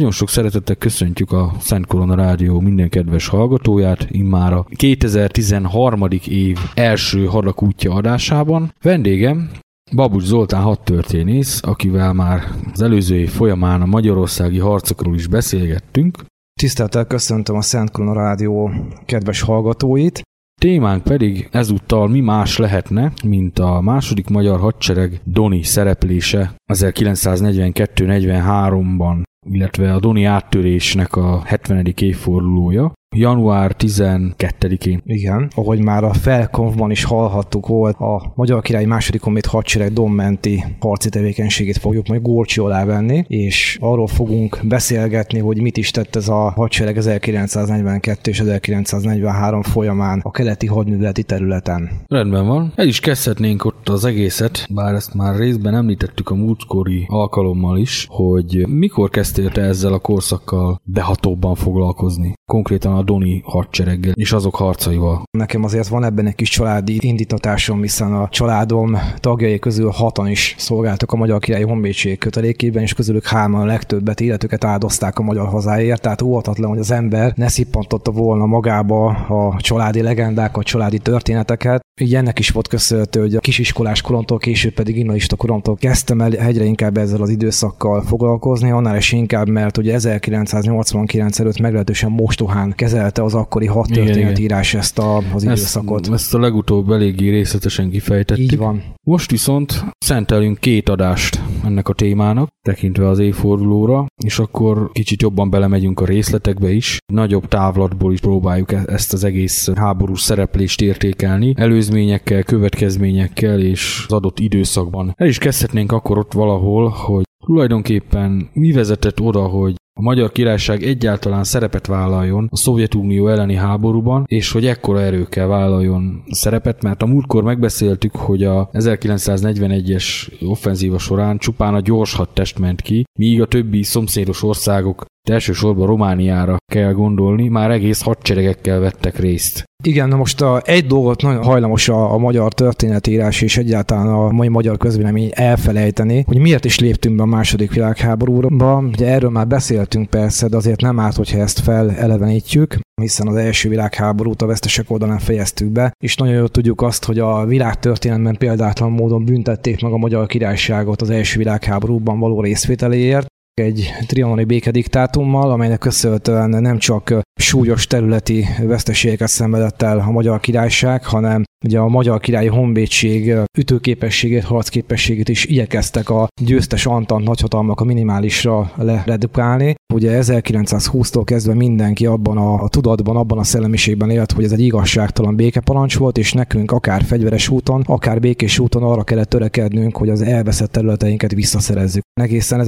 Nagyon sok szeretettel köszöntjük a Szent Korona Rádió minden kedves hallgatóját, immár a 2013. év első hadakútja adásában. Vendégem Babus Zoltán hadtörténész, akivel már az előző év folyamán a magyarországi harcokról is beszélgettünk. Tisztelettel köszöntöm a Szent Korona Rádió kedves hallgatóit. Témánk pedig ezúttal mi más lehetne, mint a második magyar hadsereg Doni szereplése 1942-43-ban illetve a Doni áttörésnek a 70. évfordulója január 12-én. Igen, ahogy már a felkonfban is hallhattuk, volt a Magyar Király második honvéd hadsereg dommenti harci tevékenységét fogjuk majd górcsi alá venni, és arról fogunk beszélgetni, hogy mit is tett ez a hadsereg 1942 és 1943 folyamán a keleti hadműveleti területen. Rendben van. El is kezdhetnénk ott az egészet, bár ezt már részben említettük a múltkori alkalommal is, hogy mikor kezdtél te ezzel a korszakkal behatóbban foglalkozni? Konkrétan a Doni hadsereggel és azok harcaival. Nekem azért van ebben egy kis családi indítatásom, hiszen a családom tagjai közül hatan is szolgáltak a Magyar Királyi Honvédség kötelékében, és közülük hárman a legtöbbet életüket áldozták a magyar hazáért, tehát óvatatlan, hogy az ember ne szippantotta volna magába a családi legendák, a családi történeteket. Így ennek is volt köszönhető, hogy a kisiskolás koromtól, később pedig innalista koromtól kezdtem el egyre inkább ezzel az időszakkal foglalkozni, annál is inkább, mert ugye 1989 előtt meglehetősen mostohán kezelte az akkori hat történetírás ezt a, az időszakot. Ezt, ezt a legutóbb eléggé részletesen kifejtettük. Így van. Most viszont szentelünk két adást ennek a témának, tekintve az évfordulóra, és akkor kicsit jobban belemegyünk a részletekbe is. Nagyobb távlatból is próbáljuk e- ezt az egész háborús szereplést értékelni, előzményekkel, következményekkel és az adott időszakban. El is kezdhetnénk akkor ott valahol, hogy tulajdonképpen mi vezetett oda, hogy a Magyar Királyság egyáltalán szerepet vállaljon a Szovjetunió elleni háborúban, és hogy ekkora erőkkel vállaljon szerepet, mert a múltkor megbeszéltük, hogy a 1941-es offenzíva során csupán a gyors hadtest ment ki, míg a többi szomszédos országok de elsősorban Romániára kell gondolni, már egész hadseregekkel vettek részt. Igen, na most a, egy dolgot nagyon hajlamos a, a magyar történetírás és egyáltalán a mai magyar közvélemény elfelejteni, hogy miért is léptünk be a második világháborúba. Ugye erről már beszéltünk persze, de azért nem árt, hogyha ezt felelevenítjük hiszen az első világháborút a vesztesek oldalán fejeztük be, és nagyon jól tudjuk azt, hogy a világtörténelemben példátlan módon büntették meg a magyar királyságot az első világháborúban való részvételéért, egy trianoni békediktátummal, amelynek köszönhetően nem csak súlyos területi veszteségeket szenvedett el a magyar királyság, hanem ugye a magyar királyi honvédség ütőképességét, harcképességét is igyekeztek a győztes Antant nagyhatalmak a minimálisra leredukálni. Ugye 1920-tól kezdve mindenki abban a, a tudatban, abban a szellemiségben élt, hogy ez egy igazságtalan békeparancs volt, és nekünk akár fegyveres úton, akár békés úton arra kellett törekednünk, hogy az elveszett területeinket visszaszerezzük. Egészen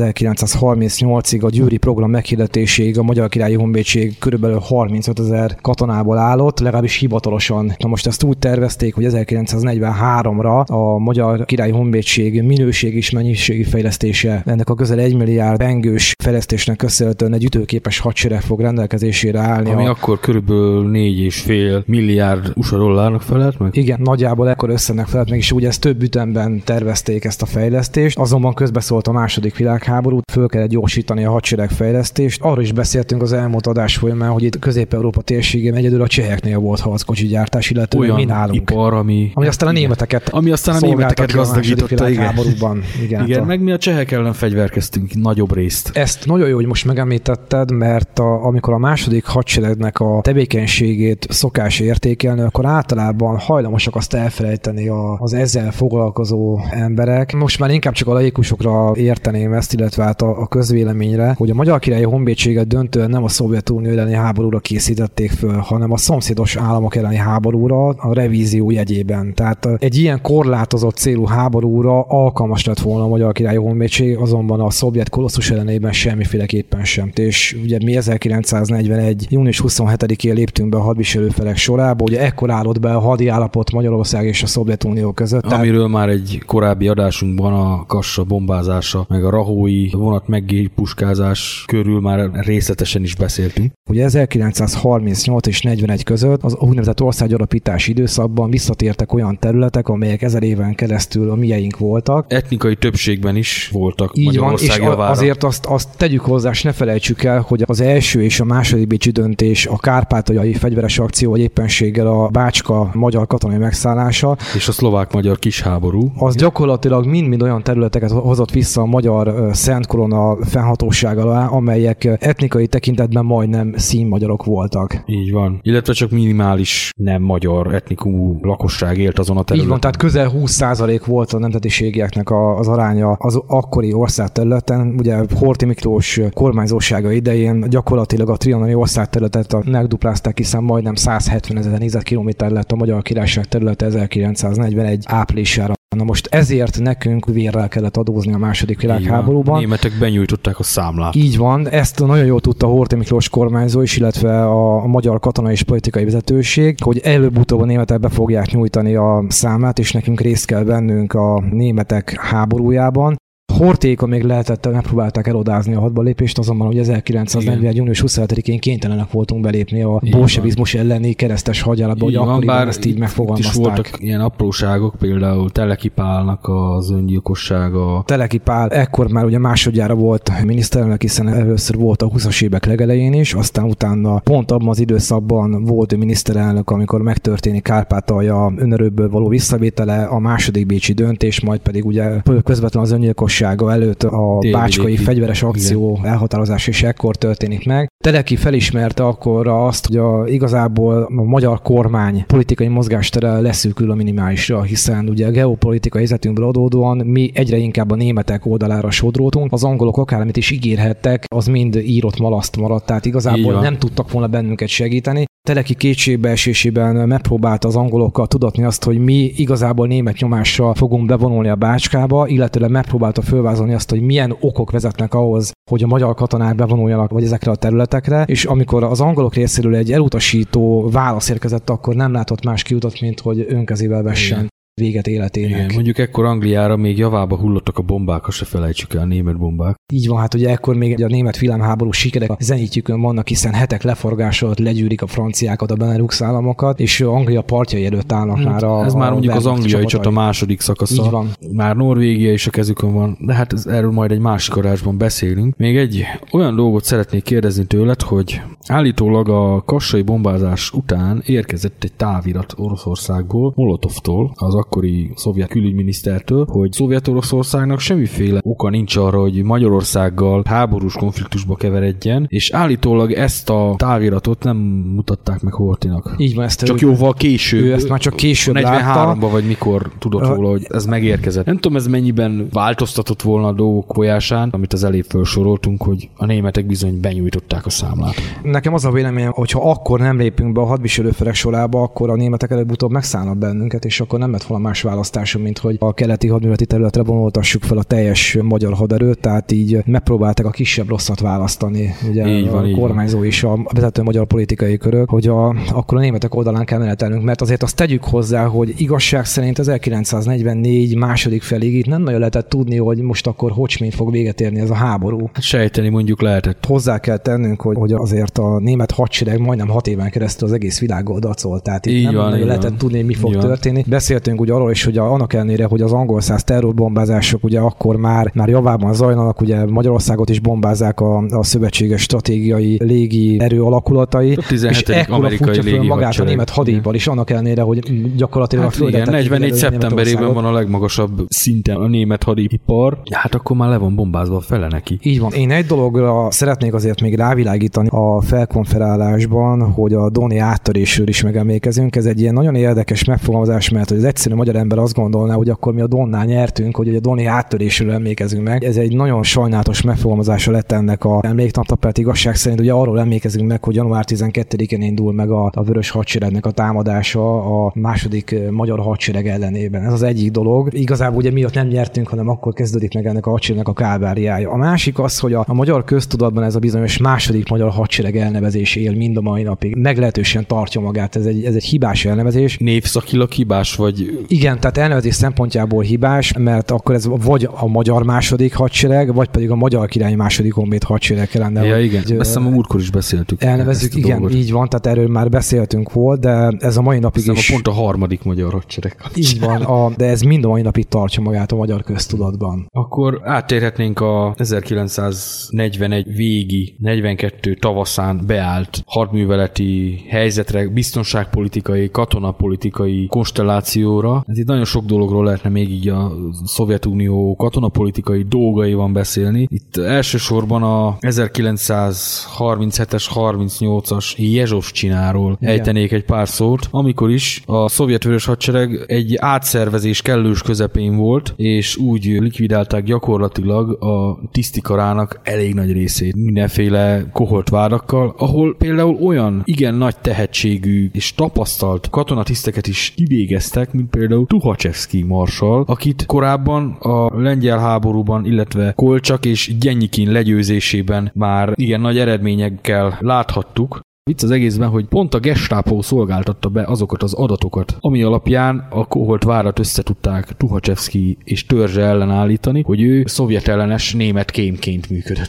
1938-ig a győri program meghirdetéséig a Magyar Királyi Honvédség körülbelül 35 ezer katonából állott, legalábbis hivatalosan. Na most ezt úgy tervezték, hogy 1943-ra a Magyar Királyi Honvédség minőség és mennyiségi fejlesztése ennek a közel 1 milliárd bengős fejlesztésnek köszönhetően egy ütőképes hadsereg fog rendelkezésére állni. Ami a... akkor körülbelül 4,5 milliárd USA dollárnak felelt meg? Igen, nagyjából ekkor összenek felelt meg, és ugye ezt több ütemben tervezték ezt a fejlesztést, azonban közbeszólt a második világháború, föl kellett gyorsítani a hadsereg fejlesztést. Arról is beszéltünk az elmúlt adás folyamán, hogy itt Közép-Európa térségén egyedül a cseheknél volt harckocsi gyártás, illetve Olyan mi nálunk. ipar, ami, ami aztán a németeket ami aztán a németeket gazdagította, igen. Háborúban. Igen, igen meg mi a csehek ellen fegyverkeztünk nagyobb részt. Ezt nagyon jó, hogy most megemlítetted, mert a, amikor a második hadseregnek a tevékenységét szokás értékelni, akkor általában hajlamosak azt elfelejteni a, az ezzel foglalkozó emberek. Most már inkább csak a laikusokra érteném ezt, illetve hát a, a közvéleményre, hogy a Magyar Királyi Honvédséget döntően nem a Szovjetunió elleni háborúra készítették föl, hanem a szomszédos államok elleni háborúra a revízió jegyében. Tehát egy ilyen korlátozott célú háborúra alkalmas lett volna a Magyar Királyi Honvédség, azonban a szovjet kolosszus ellenében semmiféleképpen sem. És ugye mi 1941. június 27-én léptünk be a hadviselőfelek sorába, ugye ekkor állott be a hadi állapot Magyarország és a Szovjetunió között. Amiről már egy korábbi adásunkban a Kassa bombázása, meg a Rahói vonat puskázás körül már részletesen is beszéltünk. Ugye 1938 és 41 között az úgynevezett országgyarapítási időszakban visszatértek olyan területek, amelyek ezer éven keresztül a mieink voltak. Etnikai többségben is voltak Így van, és javára. azért azt, azt tegyük hozzá, és ne felejtsük el, hogy az első és a második bécsi döntés, a kárpátaljai fegyveres akció, vagy éppenséggel a Bácska magyar katonai megszállása. És a szlovák-magyar kisháború. Az gyakorlatilag mind-mind olyan területeket hozott vissza a magyar Szent Korona fennhatóság alá, amelyek etnikai tekintetben majdnem színmagyarok voltak. Így van. Illetve csak minimális nem magyar etnikumú lakosság élt azon a területen. Így van, tehát közel 20% volt a nemzetiségieknek az aránya az akkori ország területen. Ugye Horti Miklós kormányzósága idején gyakorlatilag a trianoni ország területet megduplázták, hiszen majdnem 170 ezer négyzetkilométer lett a Magyar Királyság területe 1941 áprilisára. Na most ezért nekünk vérrel kellett adózni a második világháborúban. A németek benyújtották a számlát. Így van, ezt nagyon jól tudta Horthy Miklós kormányzó is, illetve a, magyar katonai és politikai vezetőség, hogy előbb-utóbb a németek be fogják nyújtani a számlát, és nekünk részt kell vennünk a németek háborújában. Hortéka még lehetett, megpróbálták elodázni a hadba lépést, azonban ugye 1941. június 27-én kénytelenek voltunk belépni a bolsevizmus elleni keresztes hadjáratba, hogy akkor bár ezt így megfogalmazták. Is voltak ilyen apróságok, például Teleki Pálnak az öngyilkossága. Teleki Pál ekkor már ugye másodjára volt miniszterelnök, hiszen először volt a 20-as évek legelején is, aztán utána pont abban az időszakban volt ő miniszterelnök, amikor megtörténik Kárpátalja önerőből való visszavétele, a második bécsi döntés, majd pedig ugye közvetlen az öngyilkosság bírósága előtt a Délvidéki. bácskai fegyveres akció elhatározás is ekkor történik meg. Teleki felismerte akkor azt, hogy a, igazából a magyar kormány politikai mozgástere leszűkül a minimálisra, hiszen ugye a geopolitikai helyzetünkből adódóan mi egyre inkább a németek oldalára sodródunk, az angolok akármit is ígérhettek, az mind írott malaszt maradt, tehát igazából nem tudtak volna bennünket segíteni. Teleki kétségbeesésében megpróbálta az angolokkal tudatni azt, hogy mi igazából német nyomással fogunk bevonulni a bácskába, illetőleg megpróbálta fölvázolni azt, hogy milyen okok vezetnek ahhoz, hogy a magyar katonák bevonuljanak vagy ezekre a területekre, és amikor az angolok részéről egy elutasító válasz érkezett, akkor nem látott más kiutat, mint hogy önkezével vessen Igen. Véget életének. Igen, mondjuk ekkor Angliára még javába hullottak a bombák, azt se felejtsük el, a német bombák. Így van, hát ugye ekkor még a német világháború sikerek a zenítjükön vannak, hiszen hetek leforgása alatt legyűrik a franciákat, a Benelux államokat, és Anglia partjai előtt állnak már a Ez a már mondjuk az angliai csata második szakasza. Így van. Már Norvégia is a kezükön van, de hát ez, erről majd egy másik adásban beszélünk. Még egy olyan dolgot szeretnék kérdezni tőled, hogy állítólag a kassai bombázás után érkezett egy távirat Oroszországból, Molotovtól, az akkori szovjet külügyminisztertől, hogy Szovjet-Oroszországnak semmiféle oka nincs arra, hogy Magyarországgal háborús konfliktusba keveredjen, és állítólag ezt a táviratot nem mutatták meg Hortinak. Így van, ezt Csak ő- jóval később. ő ezt már csak később 43-ban vagy mikor tudott róla, hogy ez megérkezett. Nem tudom, ez mennyiben változtatott volna a dolgok folyásán, amit az elég felsoroltunk, hogy a németek bizony benyújtották a számlát. Nekem az a véleményem, hogy ha akkor nem lépünk be a hadviselőferek sorába, akkor a németek előbb-utóbb megszállnak bennünket, és akkor nem lett volna más választásom, mint hogy a keleti hadműveleti területre vonultassuk fel a teljes magyar haderőt, tehát így megpróbáltak a kisebb rosszat választani, ugye Így van, a így kormányzó és a vezető magyar politikai körök, hogy a, akkor a németek oldalán kell menetelnünk, mert azért azt tegyük hozzá, hogy igazság szerint 1944 második feléig itt nem nagyon lehetett tudni, hogy most akkor hogy fog véget érni ez a háború Hát sejteni mondjuk lehetett. hozzá kell tennünk, hogy, hogy azért a német hadsereg majdnem hat éven keresztül az egész világot dacolt. Tehát itt Így nem van, nagyon lehetett van. tudni, hogy mi fog Így van. történni. Beszéltünk ugye arról is, hogy a, annak ellenére, hogy az angol száz terrorbombázások ugye akkor már, már javában zajlanak, ugye Magyarországot is bombázzák a, a szövetséges stratégiai légi erő alakulatai. A 17. és amerikai futja föl légi magát a hadsereg. német hadipar is, annak ellenére, hogy gyakorlatilag a Hát földet igen, tették 44 elő szeptemberében van a legmagasabb szinten a német hadipar. Hát akkor már le van bombázva a fele neki. Így van. Én egy dologra szeretnék azért még rávilágítani a felkonferálásban, hogy a Doni áttörésről is megemlékezünk. Ez egy ilyen nagyon érdekes megfogalmazás, mert hogy az egyszerű magyar ember azt gondolná, hogy akkor mi a Donnál nyertünk, hogy a Doni áttörésről emlékezünk meg. Ez egy nagyon sajnálatos megfogalmazása lett ennek a emléknapnak, mert igazság szerint ugye arról emlékezünk meg, hogy január 12-én indul meg a, a Vörös Hadseregnek a támadása a második eh, magyar hadsereg ellenében. Ez az egyik dolog. Igazából ugye mi ott nem nyertünk, hanem akkor kezdődik meg ennek a hadseregnek a kálváriája. A másik az, hogy a, a magyar köztudatban ez a bizonyos második magyar hadsereg elnevezés él mind a mai napig. Meglehetősen tartja magát, ez egy, ez egy hibás elnevezés. Névszakilag hibás, vagy Igen, tehát elnevezés szempontjából hibás, mert akkor ez vagy a magyar második hadsereg, vagy pedig a magyar király második honvéd hadsereg kellene. ja, igen. hogy, hiszem a múltkor is beszéltük. Elnevezzük, igen, dolgot. így van, tehát erről már beszéltünk volt, de ez a mai napig Hiszem, is... a pont a harmadik magyar hadsereg. Így van, a, de ez mind a mai napig tartja magát a magyar köztudatban. Akkor áttérhetnénk a 1941 végi, 42 tavaszán beállt hadműveleti helyzetre, biztonságpolitikai, katonapolitikai konstellációra. Ez itt nagyon sok dologról lehetne még így a Szovjetunió katonapolitikai dolgaiban beszélni. Itt elsősorban a 1937-es, 38-as Jezsovcsináról ejtenék egy pár szót, amikor is a szovjet vörös hadsereg egy átszervezés kellős közepén volt, és úgy likvidálták gyakorlatilag a tisztikarának elég nagy részét mindenféle koholt vádakkal, ahol például olyan igen nagy tehetségű és tapasztalt katonatiszteket is kivégeztek, mint például Tuhacsevszki marsal, akit korábban a lengyel háborúban, illetve Kolcsak és Gyenyikin legyőzésében már igen nagy eredményekkel láthattuk, Vicc az egészben, hogy pont a Gestapo szolgáltatta be azokat az adatokat, ami alapján a koholt várat összetudták Tuhacsevszki és törzse ellen állítani, hogy ő szovjet ellenes német kémként működött.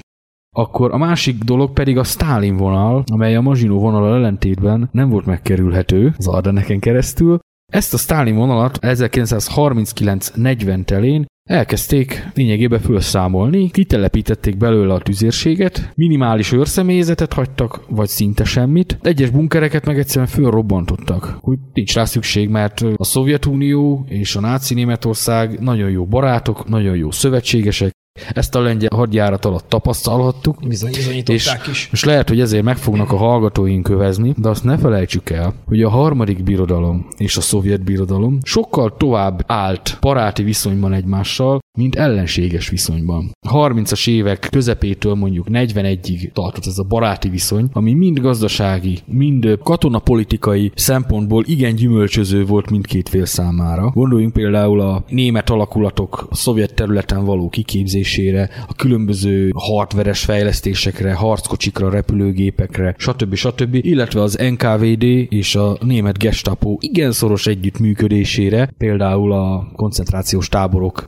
Akkor a másik dolog pedig a Stalin vonal, amely a Mazsinó vonal ellentétben nem volt megkerülhető az Ardeneken keresztül. Ezt a Stalin vonalat 1939-40 telén elkezdték lényegében felszámolni, kitelepítették belőle a tüzérséget, minimális őrszemélyzetet hagytak, vagy szinte semmit, egyes bunkereket meg egyszerűen fölrobbantottak, hogy nincs rá szükség, mert a Szovjetunió és a náci Németország nagyon jó barátok, nagyon jó szövetségesek, Ezt a lengyel hadjárat alatt tapasztalhattuk. Bizony, és, is. És lehet, hogy ezért meg fognak a hallgatóink kövezni, de azt ne felejtsük el, hogy a harmadik birodalom és a szovjet birodalom sokkal tovább állt paráti viszonyban egymással, mint ellenséges viszonyban. 30-as évek közepétől mondjuk 41-ig tartott ez a baráti viszony, ami mind gazdasági, mind katonapolitikai szempontból igen gyümölcsöző volt mindkét fél számára. Gondoljunk például a német alakulatok a szovjet területen való kiképzésére, a különböző hardveres fejlesztésekre, harckocsikra, repülőgépekre, stb. stb. illetve az NKVD és a német Gestapo igen szoros együttműködésére, például a koncentrációs táborok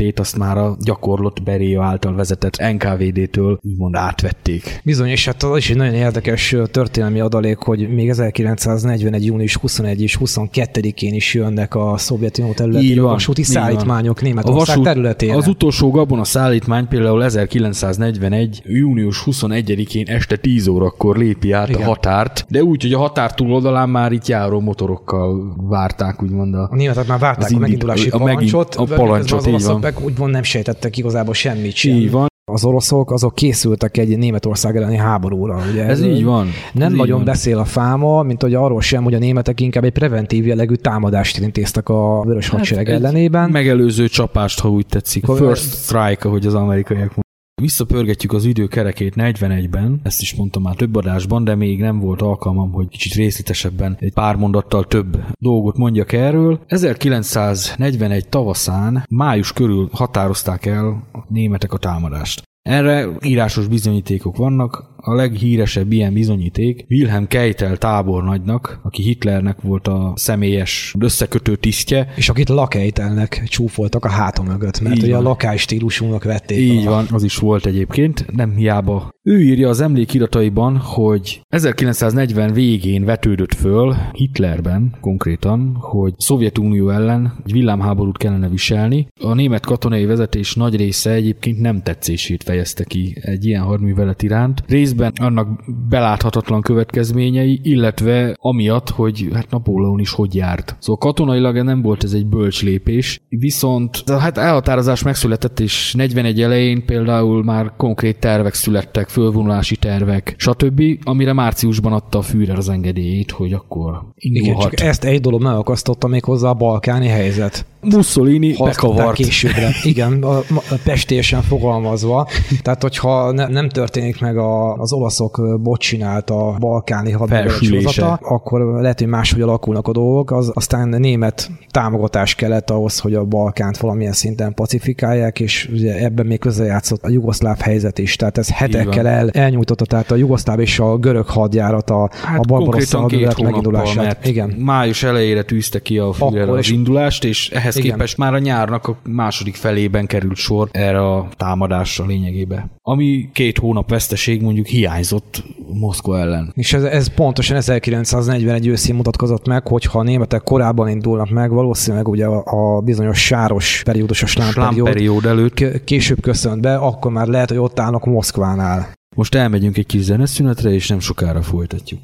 elméletét azt már a gyakorlott Beria által vezetett NKVD-től úgymond átvették. Bizony, és hát az is egy nagyon érdekes történelmi adalék, hogy még 1941. június 21 és 22-én is jönnek a Szovjetunió területére vasúti szállítmányok Németország vasút, területére. Az utolsó gabona szállítmány például 1941. június 21-én este 10 órakor lépi át Igen. a határt, de úgy, hogy a határ túloldalán már itt járó motorokkal várták, úgymond a... A németek már várták az a megindulási a, parancsot, a parancsot, az így van. Úgymond nem sejtettek igazából semmit sem. Így van, az oroszok azok készültek egy Németország elleni háborúra. Ugye ez, ez így van. Nem ez nagyon van. beszél a fáma, mint hogy arról sem, hogy a németek inkább egy preventív jellegű támadást intéztek a vörös hát hadsereg ellenében. Megelőző csapást, ha úgy tetszik. First strike, ahogy az amerikaiak. Visszapörgetjük az idő kerekét 41-ben, ezt is mondtam már több adásban, de még nem volt alkalmam, hogy kicsit részletesebben egy pár mondattal több dolgot mondjak erről. 1941 tavaszán, május körül határozták el a németek a támadást. Erre írásos bizonyítékok vannak, a leghíresebb ilyen bizonyíték Wilhelm Keitel tábornagynak, aki Hitlernek volt a személyes összekötő tisztje. És akit Lakejtelnek csúfoltak a háta mögött, mert Így ugye van. a lakály stílusúnak vették. Így van, az is volt egyébként, nem hiába. Ő írja az emlékirataiban, hogy 1940 végén vetődött föl Hitlerben konkrétan, hogy Szovjetunió ellen egy villámháborút kellene viselni. A német katonai vezetés nagy része egyébként nem tetszését fejezte ki egy ilyen hadművelet iránt. Rész részben annak beláthatatlan következményei, illetve amiatt, hogy hát Napóleon is hogy járt. Szóval katonailag nem volt ez egy bölcs lépés, viszont hát elhatározás megszületett, és 41 elején például már konkrét tervek születtek, fölvonulási tervek, stb., amire márciusban adta a Führer az engedélyét, hogy akkor indulhat. Igen, csak ezt egy dolog megakasztotta még hozzá a balkáni helyzet. Mussolini bekavart. későbbre. Igen, a, a pestésen fogalmazva. Tehát, hogyha ne, nem történik meg a, az olaszok bocsinált a balkáni hadművelet akkor lehet, hogy máshogy alakulnak a dolgok. Az, aztán német támogatás kellett ahhoz, hogy a Balkánt valamilyen szinten pacifikálják, és ugye ebben még közrejátszott a jugoszláv helyzet is. Tehát ez hetekkel el, elnyújtotta, tehát a jugoszláv és a görög hadjárat a, hát a Barbarossa hadművelet megindulását. Igen. Május elejére tűzte ki a Führer az indulást, és ehhez igen. képest már a nyárnak a második felében került sor erre a támadásra lényegébe. Ami két hónap veszteség mondjuk hiányzott Moszkva ellen. És ez, ez pontosan 1941 őszén mutatkozott meg, hogy ha a németek korábban indulnak meg, valószínűleg ugye a, a bizonyos sáros periódus, a slámperiód előtt később köszönt be, akkor már lehet, hogy ott állnak Moszkvánál. Most elmegyünk egy kis zeneszünetre, és nem sokára folytatjuk.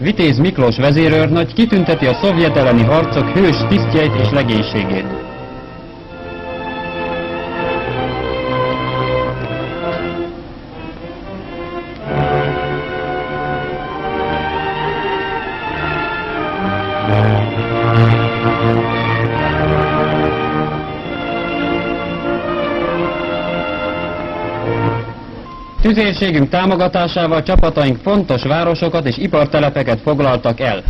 Vitéz Miklós vezérőrnagy kitünteti a szovjet elleni harcok hős tisztjeit és legénységét. Tüzérségünk támogatásával csapataink fontos városokat és ipartelepeket foglaltak el.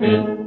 been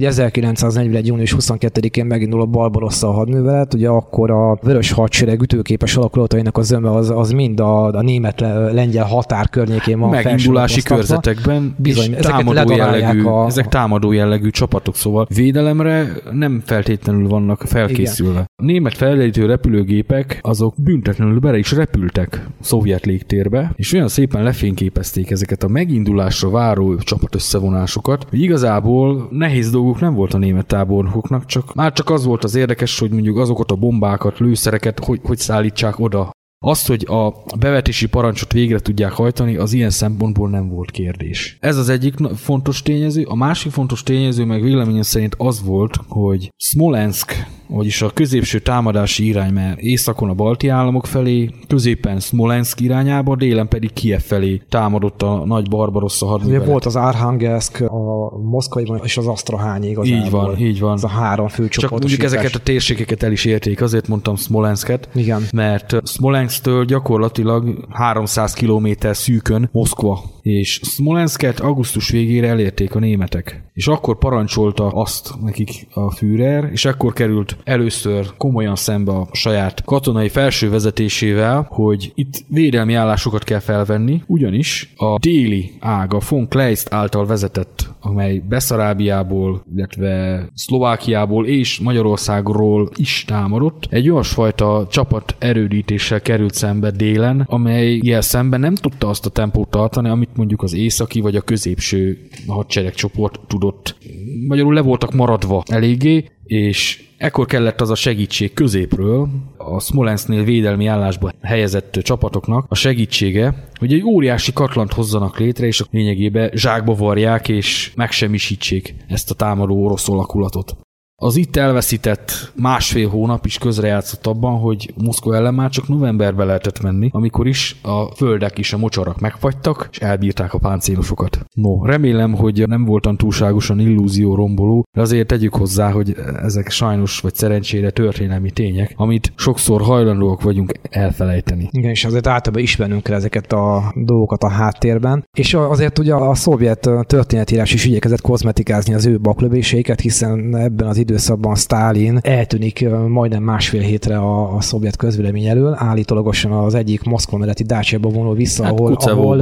ugye 1941. június 22-én megindul a Barbarossa hadművelet, ugye akkor a vörös hadsereg ütőképes alakulatainak a zöme az, az mind a, a német-lengyel határ környékén van Megindulási körzetekben Bizony, támadó jellegű, a... ezek támadó jellegű csapatok, szóval védelemre nem feltétlenül vannak felkészülve. Igen. A német felderítő repülőgépek azok büntetlenül bele is repültek szovjet légtérbe, és olyan szépen lefényképezték ezeket a megindulásra váró csapat összevonásokat, hogy igazából nehéz dolgok dolguk nem volt a német tábornokoknak, csak már csak az volt az érdekes, hogy mondjuk azokat a bombákat, lőszereket, hogy, hogy szállítsák oda. Azt, hogy a bevetési parancsot végre tudják hajtani, az ilyen szempontból nem volt kérdés. Ez az egyik fontos tényező. A másik fontos tényező meg véleményem szerint az volt, hogy Smolensk vagyis a középső támadási irány, mert északon a balti államok felé, középen Smolensk irányába, délen pedig Kiev felé támadott a nagy Barbarossa hadművelet. Ugye volt az Arhangelsk, a Moszkvai és az Asztrahány igazából. Így van, így van. Ez a három fő Csak mondjuk ezeket a térségeket el is érték, azért mondtam Smolensket, Igen. mert Smolensk-től gyakorlatilag 300 km szűkön Moszkva és Smolensket augusztus végére elérték a németek. És akkor parancsolta azt nekik a Führer, és akkor került először komolyan szembe a saját katonai felső vezetésével, hogy itt védelmi állásokat kell felvenni, ugyanis a déli ága von Kleist által vezetett, amely Beszarábiából, illetve Szlovákiából és Magyarországról is támadott, egy olyasfajta csapat erődítéssel került szembe délen, amely ilyen szemben nem tudta azt a tempót tartani, amit mondjuk az északi vagy a középső hadseregcsoport tudott. Magyarul le voltak maradva eléggé, és ekkor kellett az a segítség középről, a Smolensknél védelmi állásba helyezett csapatoknak a segítsége, hogy egy óriási katlant hozzanak létre, és a lényegében zsákba varják és megsemmisítsék ezt a támadó orosz alakulatot. Az itt elveszített másfél hónap is közrejátszott abban, hogy Moszkva ellen már csak novemberben lehetett menni, amikor is a földek is a mocsarak megfagytak, és elbírták a páncélosokat. No, remélem, hogy nem voltam túlságosan illúzió romboló, de azért tegyük hozzá, hogy ezek sajnos vagy szerencsére történelmi tények, amit sokszor hajlandóak vagyunk elfelejteni. Igen, és azért általában ismernünk kell ezeket a dolgokat a háttérben. És azért ugye a szovjet történetírás is igyekezett kozmetikázni az ő baklövéseiket, hiszen ebben az időszakban Stalin eltűnik majdnem másfél hétre a, a szovjet közvélemény elől, állítólagosan az egyik Moszkva melletti dácsába vonul vissza, hát ahol, ahol,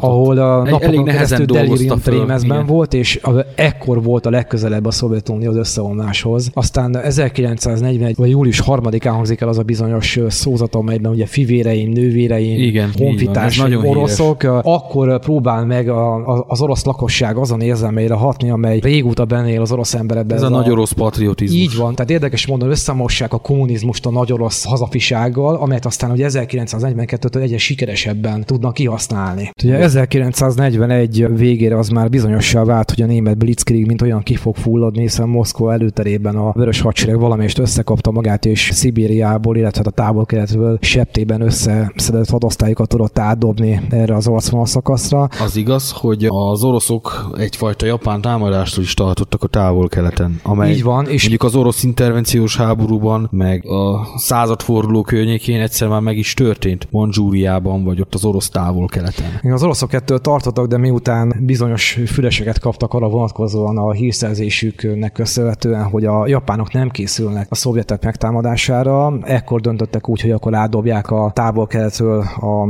ahol a napokon elég keresztül delirium trémezben volt, és ekkor volt a legközelebb a Szovjetunió az összeomláshoz. Aztán 1941. vagy július 3-án hangzik el az a bizonyos szózat, amelyben ugye fivéreim, nővéreim, Igen, honfitárs, oroszok, híres. akkor próbál meg a, a, az orosz lakosság azon érzelmeire hatni, amely régóta benne él az orosz emberekben. Ez, ez a, a nagy orosz patriotizmus. Így van, tehát érdekes módon összemossák a kommunizmust a nagy orosz hazafisággal, amelyet aztán ugye 1942-től egyre sikeresebben tudnak kihasználni. Ugye 1941 végére az már bizonyossá vált, hogy a német blitzkrieg mint olyan ki fog fulladni, hiszen Moszkva előterében a vörös hadsereg valamelyest összekapta magát, és Szibériából, illetve a távol-keletből septében összeszedett hadosztályokat tudott átdobni erre az orosz szakaszra. Az igaz, hogy az oroszok egyfajta japán támadást is tartottak a távol-keleten, amely Így van. És Mondjuk az orosz intervenciós háborúban, meg a századforduló környékén egyszer már meg is történt Manzsúriában, vagy ott az orosz távol-keleten. Az oroszok ettől tartottak, de miután bizonyos füleseket kaptak arra vonatkozóan a hírszerzésüknek köszönhetően, hogy a japánok nem készülnek a szovjetek megtámadására, ekkor döntöttek úgy, hogy akkor átdobják a távol-keletről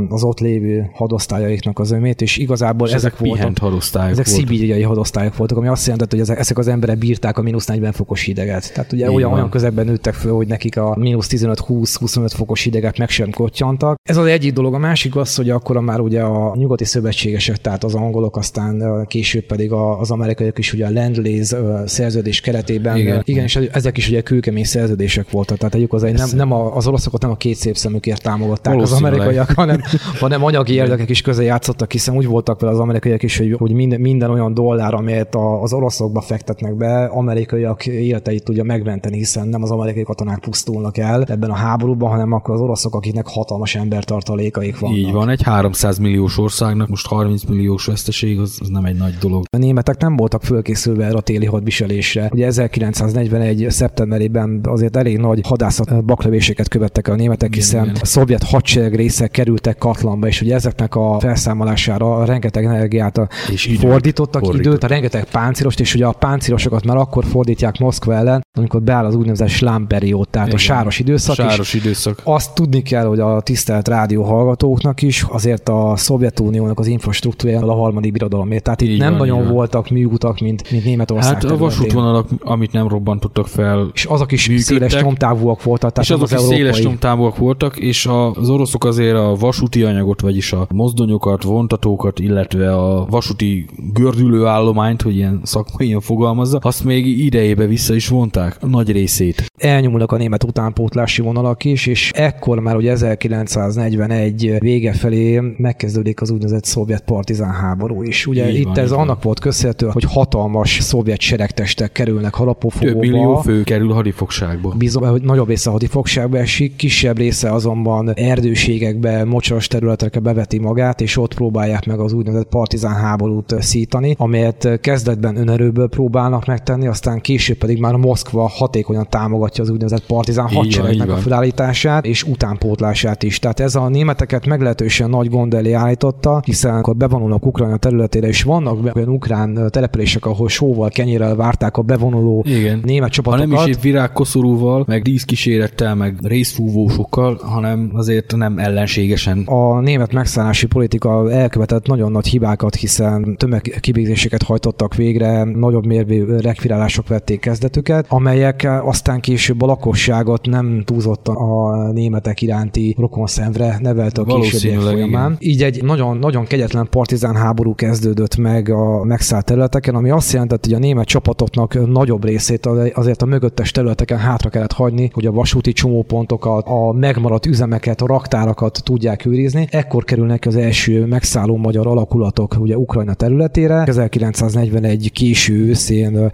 az ott lévő hadosztályaiknak az ömét, és igazából És ezek, ezek voltak, hadosztályok ezek voltak. szibériai hadosztályok voltak, ami azt jelentett, hogy ezek, ezek az emberek bírták a mínusz 40 fokos hideget. Tehát ugye Így olyan, van. olyan közegben nőttek föl, hogy nekik a mínusz 15-20-25 fokos hideget meg sem kottyantak. Ez az egyik dolog. A másik az, hogy akkor már ugye a nyugati szövetségesek, tehát az angolok, aztán később pedig az amerikaiak is ugye a Land-Lease ö, szerződés keretében. Igen. Igen, és ezek is ugye kőkemény szerződések voltak. Tehát egyik az, egy nem, nem a, az oroszokat nem a két szép szemükért támogatták az Valószínűleg. amerikaiak, hanem, hanem anyagi érdekek is közé játszottak, hiszen úgy voltak vele az amerikaiak is, hogy, hogy minden, minden olyan dollár, amelyet az oroszokba fektetnek be, amerikaiak életeit tudja megmenteni, hiszen nem az amerikai katonák pusztulnak el ebben a háborúban, hanem akkor az oroszok, akiknek hatalmas embertartalékaik vannak. Így van, egy 300 milliós országnak most 30 milliós veszteség, az, az nem egy nagy dolog. A németek nem voltak fölkészülve erre a téli hadviselésre. Ugye 1941. szeptemberében azért elég nagy hadászat baklövéseket követtek a németek, hiszen igen. a szovjet hadsereg részek kerültek Katlanba, és ugye ezeknek a felszámolására rengeteg energiát a És időt fordítottak, fordítottak. időt, a rengeteg páncélost, és ugye a páncélosokat már akkor fordítják Moszkva ellen, amikor beáll az úgynevezett slámperiód, tehát Igen. a sáros időszak, Sáros időszak. azt tudni kell, hogy a tisztelt rádió hallgatóknak is azért a Szovjetuniónak az infrastruktúrája a harmadik birodalomért. Tehát itt Így nem van, nagyon van. voltak műutak, mint, mint Németország Hát a területén. vasútvonalak, amit nem robbantottak fel, És azok is működtek. széles nyomtávúak voltak, tehát és azok az is széles európai. nyomtávúak voltak, és a- az oroszok azért a vasúti anyagot, vagyis a mozdonyokat, vontatókat, illetve a vasúti gördülőállományt, hogy ilyen szakmaian fogalmazza, azt még idejébe vissza is vonták, a nagy részét. elnyomulnak a német utánpótlási vonalak is, és ekkor már ugye 1941 vége felé megkezdődik az úgynevezett szovjet partizán háború is. Ugye Így itt van, ez van. annak volt köszönhető, hogy hatalmas szovjet seregtestek kerülnek harapófogóba. Több millió fő kerül hadifogságba. Bizony, hogy nagyobb része a hadifogságba esik, kisebb része azonban erdőségekbe, mocsaras területekre beveti magát, és ott próbálják meg az úgynevezett partizán háborút szítani, amelyet kezdetben önerőből próbálnak megtenni, aztán később pedig már Moszkva hatékonyan támogatja az úgynevezett partizán hadseregnek a felállítását és utánpótlását is. Tehát ez a németeket meglehetősen nagy gond elé állította, hiszen akkor bevonulnak Ukrajna területére, és vannak olyan ukrán települések, ahol sóval, kenyérrel várták a bevonuló Igen. német Ha csapatokat. nem is épp virágkoszorúval, meg díszkísérettel, meg részfúvósokkal, hanem azért nem ellenségesen. a német megszállási politika elkövetett nagyon nagy hibákat, hiszen tömegkivégzéseket hajtottak végre, nagyobb mérvű rekvirálások vették kezdetüket, amelyek aztán később a lakosságot nem túlzottan a németek iránti rokonszemre nevelte a későbbiek folyamán. Így egy nagyon, nagyon kegyetlen partizán háború kezdődött meg a megszállt területeken, ami azt jelentett, hogy a német csapatoknak nagyobb részét azért a mögöttes területeken hátra kellett hagyni, hogy a vasúti csomópontokat, a megmaradt üzemeket, a raktárakat tudják őrizni. Ekkor kerülnek az első megszálló magyar alakulatok ugye Ukrajna területére. 1941 késő őszén,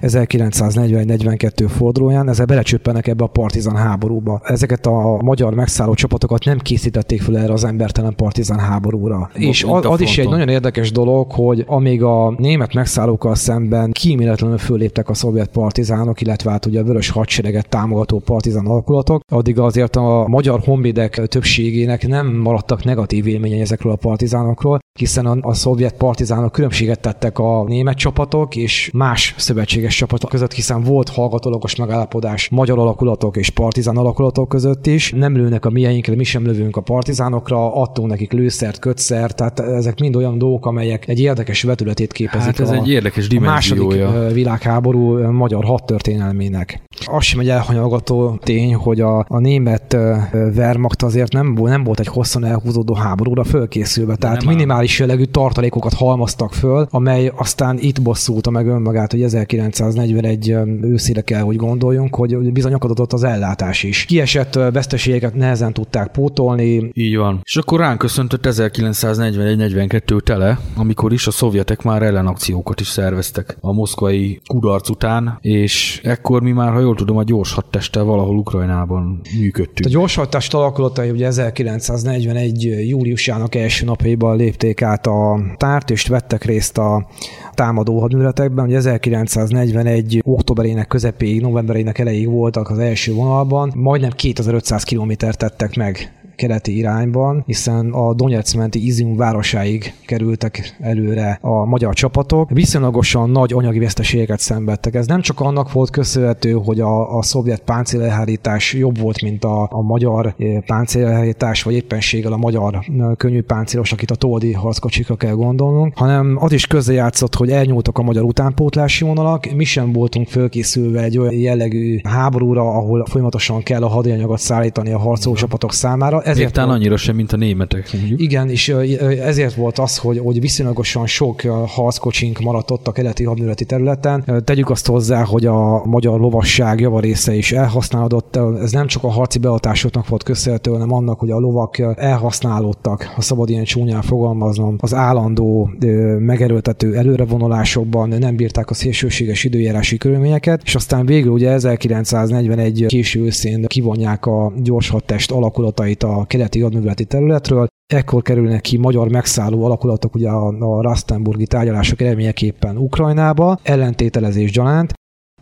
1941-42 fordulóján, ezzel belecsöppenek ebbe a partizán háborúba. Ezeket a magyar megszálló csapatokat nem készítették fel erre az embertelen partizán háborúra. És mint az, az is egy nagyon érdekes dolog, hogy amíg a német megszállókkal szemben kíméletlenül föléptek a szovjet partizánok, illetve hát ugye a vörös hadsereget támogató partizán alakulatok, addig azért a magyar honvédek többségének nem maradtak negatív élményei ezekről a partizánokról, hiszen a, a szovjet partizánok különbséget tettek a német csapatok és más szövetséges csapatok között, hiszen volt hallgatólagos megállapodás magyar alakulatok és partizán alakulatok között is. Nem lőnek a mieinkre, mi sem lövünk a partizánokra, adtunk nekik lőszert, kötszert, tehát ezek mind olyan dolgok, amelyek egy érdekes vetületét képezik. Hát ez a, egy érdekes a második dimenziója. világháború magyar hadtörténelmének. Az sem egy elhanyagolható tény, hogy a, a német Wehrmacht azért nem, volt- nem volt egy hosszan elhúzódó háborúra fölkészülve, tehát nem minimális jellegű tartalékokat halmoztak föl, amely aztán itt bosszulta meg önmagát, hogy 1941 ö, őszére kell, hogy gondoljunk, hogy bizony akadott az ellátás is. Kiesett veszteségeket nehezen tudták pótolni, Így van. És akkor ránk köszöntött 1941-42 tele, amikor is a szovjetek már ellenakciókat is szerveztek a moszkvai kudarc után, és ekkor mi már, ha jól tudom, a gyors hadtesttel valahol Ukrajnában A működtünk. gyorshajtást alakulatai ugye 1941. júliusának első napjaiban lépték át a tárt, és vettek részt a támadó hadműveletekben. Ugye 1941. októberének közepéig, novemberének elejéig voltak az első vonalban, majdnem 2500 kilométert tettek meg keleti irányban, hiszen a Donetsz-menti Izium városáig kerültek előre a magyar csapatok. Viszonylagosan nagy anyagi veszteségeket szenvedtek. Ez nem csak annak volt köszönhető, hogy a, a szovjet páncélelhárítás jobb volt, mint a, a magyar eh, páncélelhárítás, vagy éppenséggel a magyar eh, könnyű páncélos, akit a toldi harckocsikra kell gondolnunk, hanem az is közrejátszott, hogy elnyúltak a magyar utánpótlási vonalak. Mi sem voltunk fölkészülve egy olyan jellegű háborúra, ahol folyamatosan kell a hadianyagot szállítani a harcoló csapatok számára ezért talán annyira sem, mint a németek. Mondjuk. Igen, és ezért volt az, hogy, hogy viszonylagosan sok harckocsink maradt ott a keleti hadműveleti területen. Tegyük azt hozzá, hogy a magyar lovasság javarésze is elhasználódott. Ez nem csak a harci beadásoknak volt köszönhető, hanem annak, hogy a lovak elhasználódtak, ha szabad ilyen csúnyán fogalmaznom, az állandó megerőltető előrevonulásokban nem bírták a szélsőséges időjárási körülményeket, és aztán végül ugye 1941 késő őszén kivonják a gyors hadtest alakulatait a keleti hadműveleti területről. Ekkor kerülnek ki magyar megszálló alakulatok ugye a, a Rastenburgi tárgyalások eredményeképpen Ukrajnába, ellentételezés gyanánt,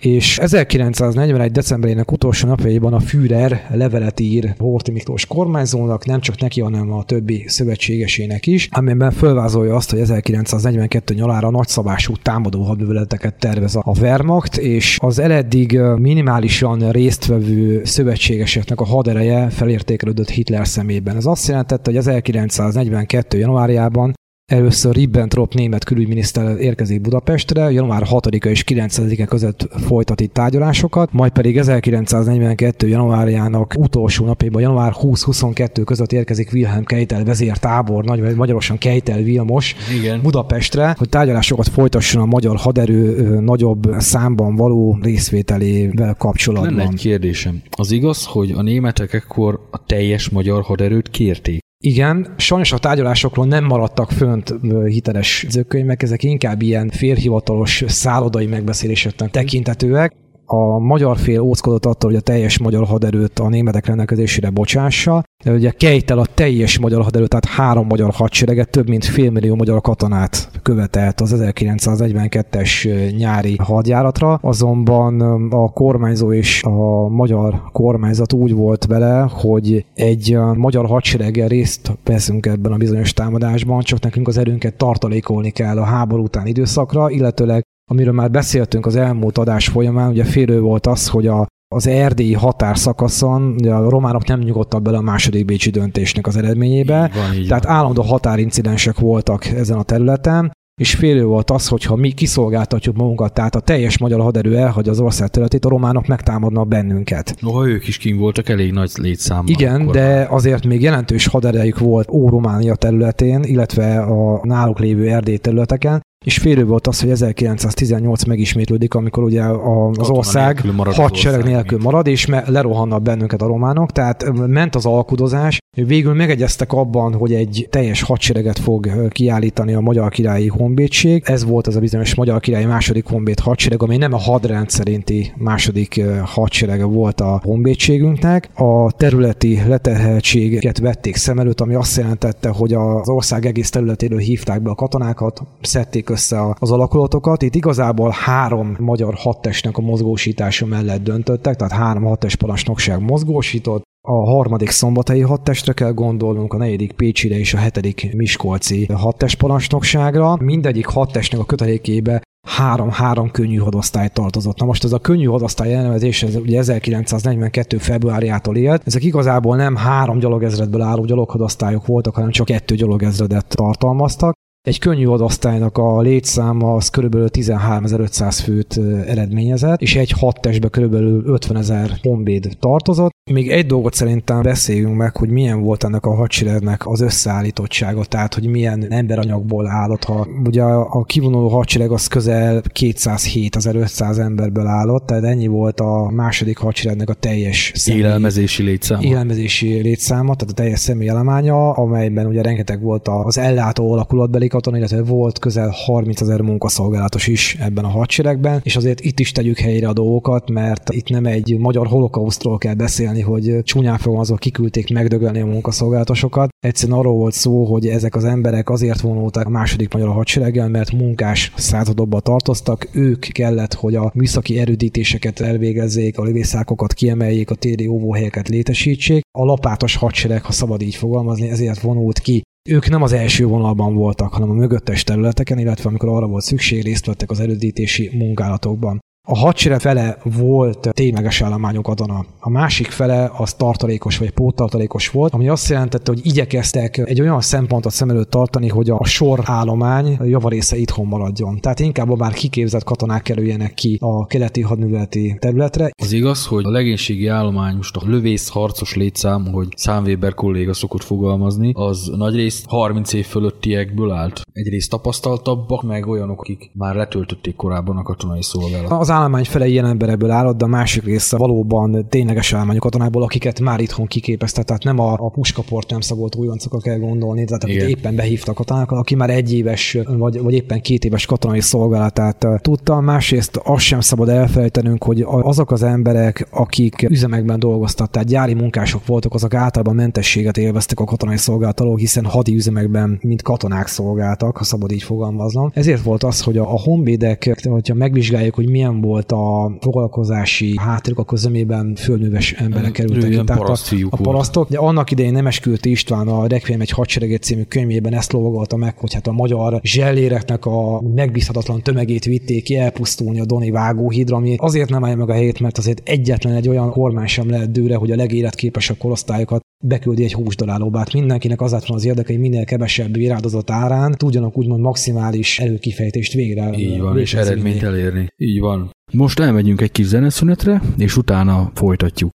és 1941. decemberének utolsó napjaiban a Führer levelet ír Horthy Miklós kormányzónak, nem csak neki, hanem a többi szövetségesének is, amiben felvázolja azt, hogy 1942 nyalára nagyszabású támadó hadműveleteket tervez a Wehrmacht, és az eleddig minimálisan résztvevő szövetségeseknek a hadereje felértékelődött Hitler szemében. Ez azt jelentette, hogy 1942. januárjában Először Ribbentrop német külügyminiszter érkezik Budapestre, január 6-a és 9-e között folytat itt tárgyalásokat, majd pedig 1942. januárjának utolsó napjában, január 20-22 között érkezik Wilhelm Keitel vezértábor, nagy, magyarosan Keitel Vilmos Igen. Budapestre, hogy tárgyalásokat folytasson a magyar haderő nagyobb számban való részvételével kapcsolatban. Lenne egy kérdésem. Az igaz, hogy a németek ekkor a teljes magyar haderőt kérték? Igen, sajnos a tárgyalásokról nem maradtak fönt hiteles zökkönyvek, ezek inkább ilyen félhivatalos szállodai megbeszéléseknek tekintetőek a magyar fél óckodott attól, hogy a teljes magyar haderőt a németek rendelkezésére bocsássa. De ugye Kejtel a teljes magyar haderőt, tehát három magyar hadsereget, több mint félmillió magyar katonát követelt az 1942-es nyári hadjáratra, azonban a kormányzó és a magyar kormányzat úgy volt vele, hogy egy magyar hadsereggel részt veszünk ebben a bizonyos támadásban, csak nekünk az erőnket tartalékolni kell a háború után időszakra, illetőleg amiről már beszéltünk az elmúlt adás folyamán, ugye félő volt az, hogy a, az erdélyi határszakaszon ugye a románok nem nyugodtak bele a második bécsi döntésnek az eredményébe, így van, így tehát van. állandó határincidensek voltak ezen a területen, és félő volt az, hogy ha mi kiszolgáltatjuk magunkat, tehát a teljes magyar haderő elhagy az ország területét, a románok megtámadnak bennünket. Noha ők is kim voltak elég nagy létszámmal. Igen, akkor de azért még jelentős haderejük volt Ó-Románia területén, illetve a náluk lévő erdély területeken, és félő volt az, hogy 1918 megismétlődik, amikor ugye a, az ország hadsereg nélkül marad, és me, lerohannak bennünket a románok, tehát ment az alkudozás, végül megegyeztek abban, hogy egy teljes hadsereget fog kiállítani a Magyar Királyi Honvédség. Ez volt az a bizonyos Magyar Királyi második honvéd hadsereg, ami nem a hadrend szerinti második hadserege volt a honvédségünknek. A területi leterheltséget vették szem előtt, ami azt jelentette, hogy az ország egész területéről hívták be a katonákat, szedték össze az alakulatokat. Itt igazából három magyar hadtestnek a mozgósítása mellett döntöttek, tehát három hadtest parancsnokság mozgósított, a harmadik szombatai hadtestre kell gondolnunk, a negyedik Pécsire és a hetedik Miskolci hadtest parancsnokságra. Mindegyik hadtestnek a kötelékébe három-három könnyű hadosztály tartozott. Na most ez a könnyű hadosztály elnevezés, ez ugye 1942. februárjától élt. Ezek igazából nem három gyalogezredből álló gyaloghadosztályok voltak, hanem csak kettő gyalogezredet tartalmaztak. Egy könnyű adosztálynak a létszáma az kb. 13.500 főt eredményezett, és egy hat testbe kb. 50 ezer honvéd tartozott. Még egy dolgot szerintem beszéljünk meg, hogy milyen volt ennek a hadseregnek az összeállítottsága, tehát hogy milyen emberanyagból állott. Ha ugye a kivonuló hadsereg az közel 207.500 emberből állott, tehát ennyi volt a második hadseregnek a teljes személy, élelmezési létszáma. Élelmezési létszáma, tehát a teljes személy elemánya, amelyben ugye rengeteg volt az ellátó alakulatbeli katona, illetve volt közel 30 ezer munkaszolgálatos is ebben a hadseregben, és azért itt is tegyük helyre a dolgokat, mert itt nem egy magyar holokausztról kell beszélni, hogy csúnyán azok kiküldték megdögölni a munkaszolgálatosokat. Egyszerűen arról volt szó, hogy ezek az emberek azért vonultak a második magyar hadsereggel, mert munkás századokba tartoztak, ők kellett, hogy a műszaki erődítéseket elvégezzék, a lövészákokat kiemeljék, a téri óvóhelyeket létesítsék. A lapátos hadsereg, ha szabad így fogalmazni, ezért vonult ki ők nem az első vonalban voltak, hanem a mögöttes területeken, illetve amikor arra volt szükség, részt vettek az erődítési munkálatokban. A hadsereg fele volt tényleges állományok adona. A másik fele az tartalékos vagy póttartalékos volt, ami azt jelentette, hogy igyekeztek egy olyan szempontot szem előtt tartani, hogy a sor állomány javarésze itthon maradjon. Tehát inkább a már kiképzett katonák kerüljenek ki a keleti hadműveleti területre. Az igaz, hogy a legénységi állomány most a lövész harcos létszám, hogy Számvéber kolléga szokott fogalmazni, az nagyrészt 30 év fölöttiekből állt. Egyrészt tapasztaltabbak, meg olyanok, akik már letöltötték korábban a katonai szolgálatot. Az állomány fele ilyen emberekből állott, de a másik része valóban tényleges állományok katonából, akiket már itthon kiképezte, tehát nem a, a puskaport nem szagolt újoncokra kell gondolni, tehát akik éppen behívtak katonákat, aki már egy éves vagy, vagy éppen két éves katonai szolgálatát tudta. Másrészt azt sem szabad elfelejtenünk, hogy azok az emberek, akik üzemekben dolgoztak, tehát gyári munkások voltak, azok általában mentességet élveztek a katonai szolgálat alól, hiszen hadi üzemekben, mint katonák szolgáltak, ha szabad így fogalmaznom. Ezért volt az, hogy a, a honvédek, hogyha megvizsgáljuk, hogy milyen volt a foglalkozási hátterük, akkor zömében földműves emberek kerültek ki. Tehát a, a parasztok. De annak idején Nemeskült István a Requiem egy hadsereget című könyvében ezt lovagolta meg, hogy hát a magyar zselléreknek a megbízhatatlan tömegét vitték ki elpusztulni a Doni vágóhídra, ami azért nem állja meg a helyét, mert azért egyetlen egy olyan kormány sem lehet dőre, hogy a legéletképesebb korosztályokat beküldi egy húsdalálóbát. Mindenkinek az lett az érdeke, hogy minél kevesebb virádozott árán tudjanak úgymond maximális előkifejtést végre. Így van, és eredményt elérni. Így van. Most elmegyünk egy kis zeneszünetre, és utána folytatjuk.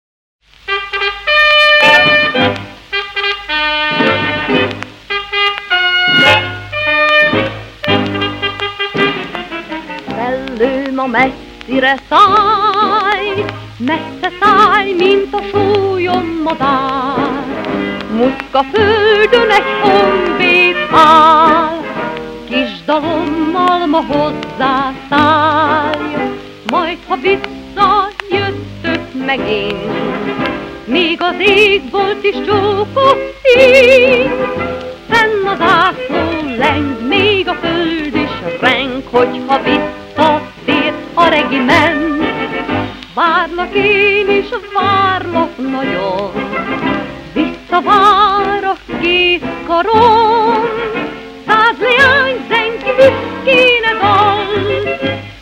Szellő ma messzire száj, messze száj, mint a súlyom madár. Muszka földön egy honvéd áll, kis dalommal ma hozzá majd ha visszajöttök megint, még az égbolt is csókos szín, fenn az ászló leng, még a föld is reng, hogyha visszatér a regiment. Várlak én is, várlak nagyon, visszavár a két karom, száz leány zenki büszkéne dal,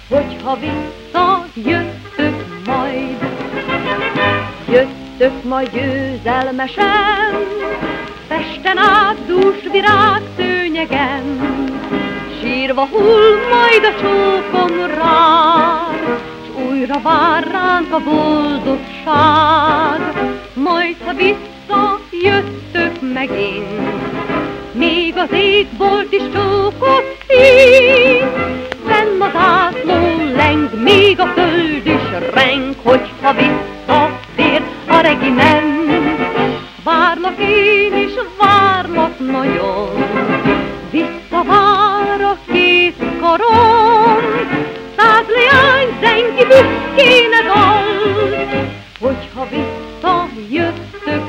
hogyha visszajöttök majd. Jöttök majd győzelmesen, Pesten át dús virág szőnyegen, Sírva hull majd a csókom rád, újra vár ránk a boldogság, Majd ha visszajöttök megint, Még az égbolt is csókot szín, fenn az átló leng, még a föld is reng, hogyha visszatér a regiment. Várlak én is, várlak nagyon, visszavár a két karom, leány zengi büszkéne dal, hogyha visszajöttök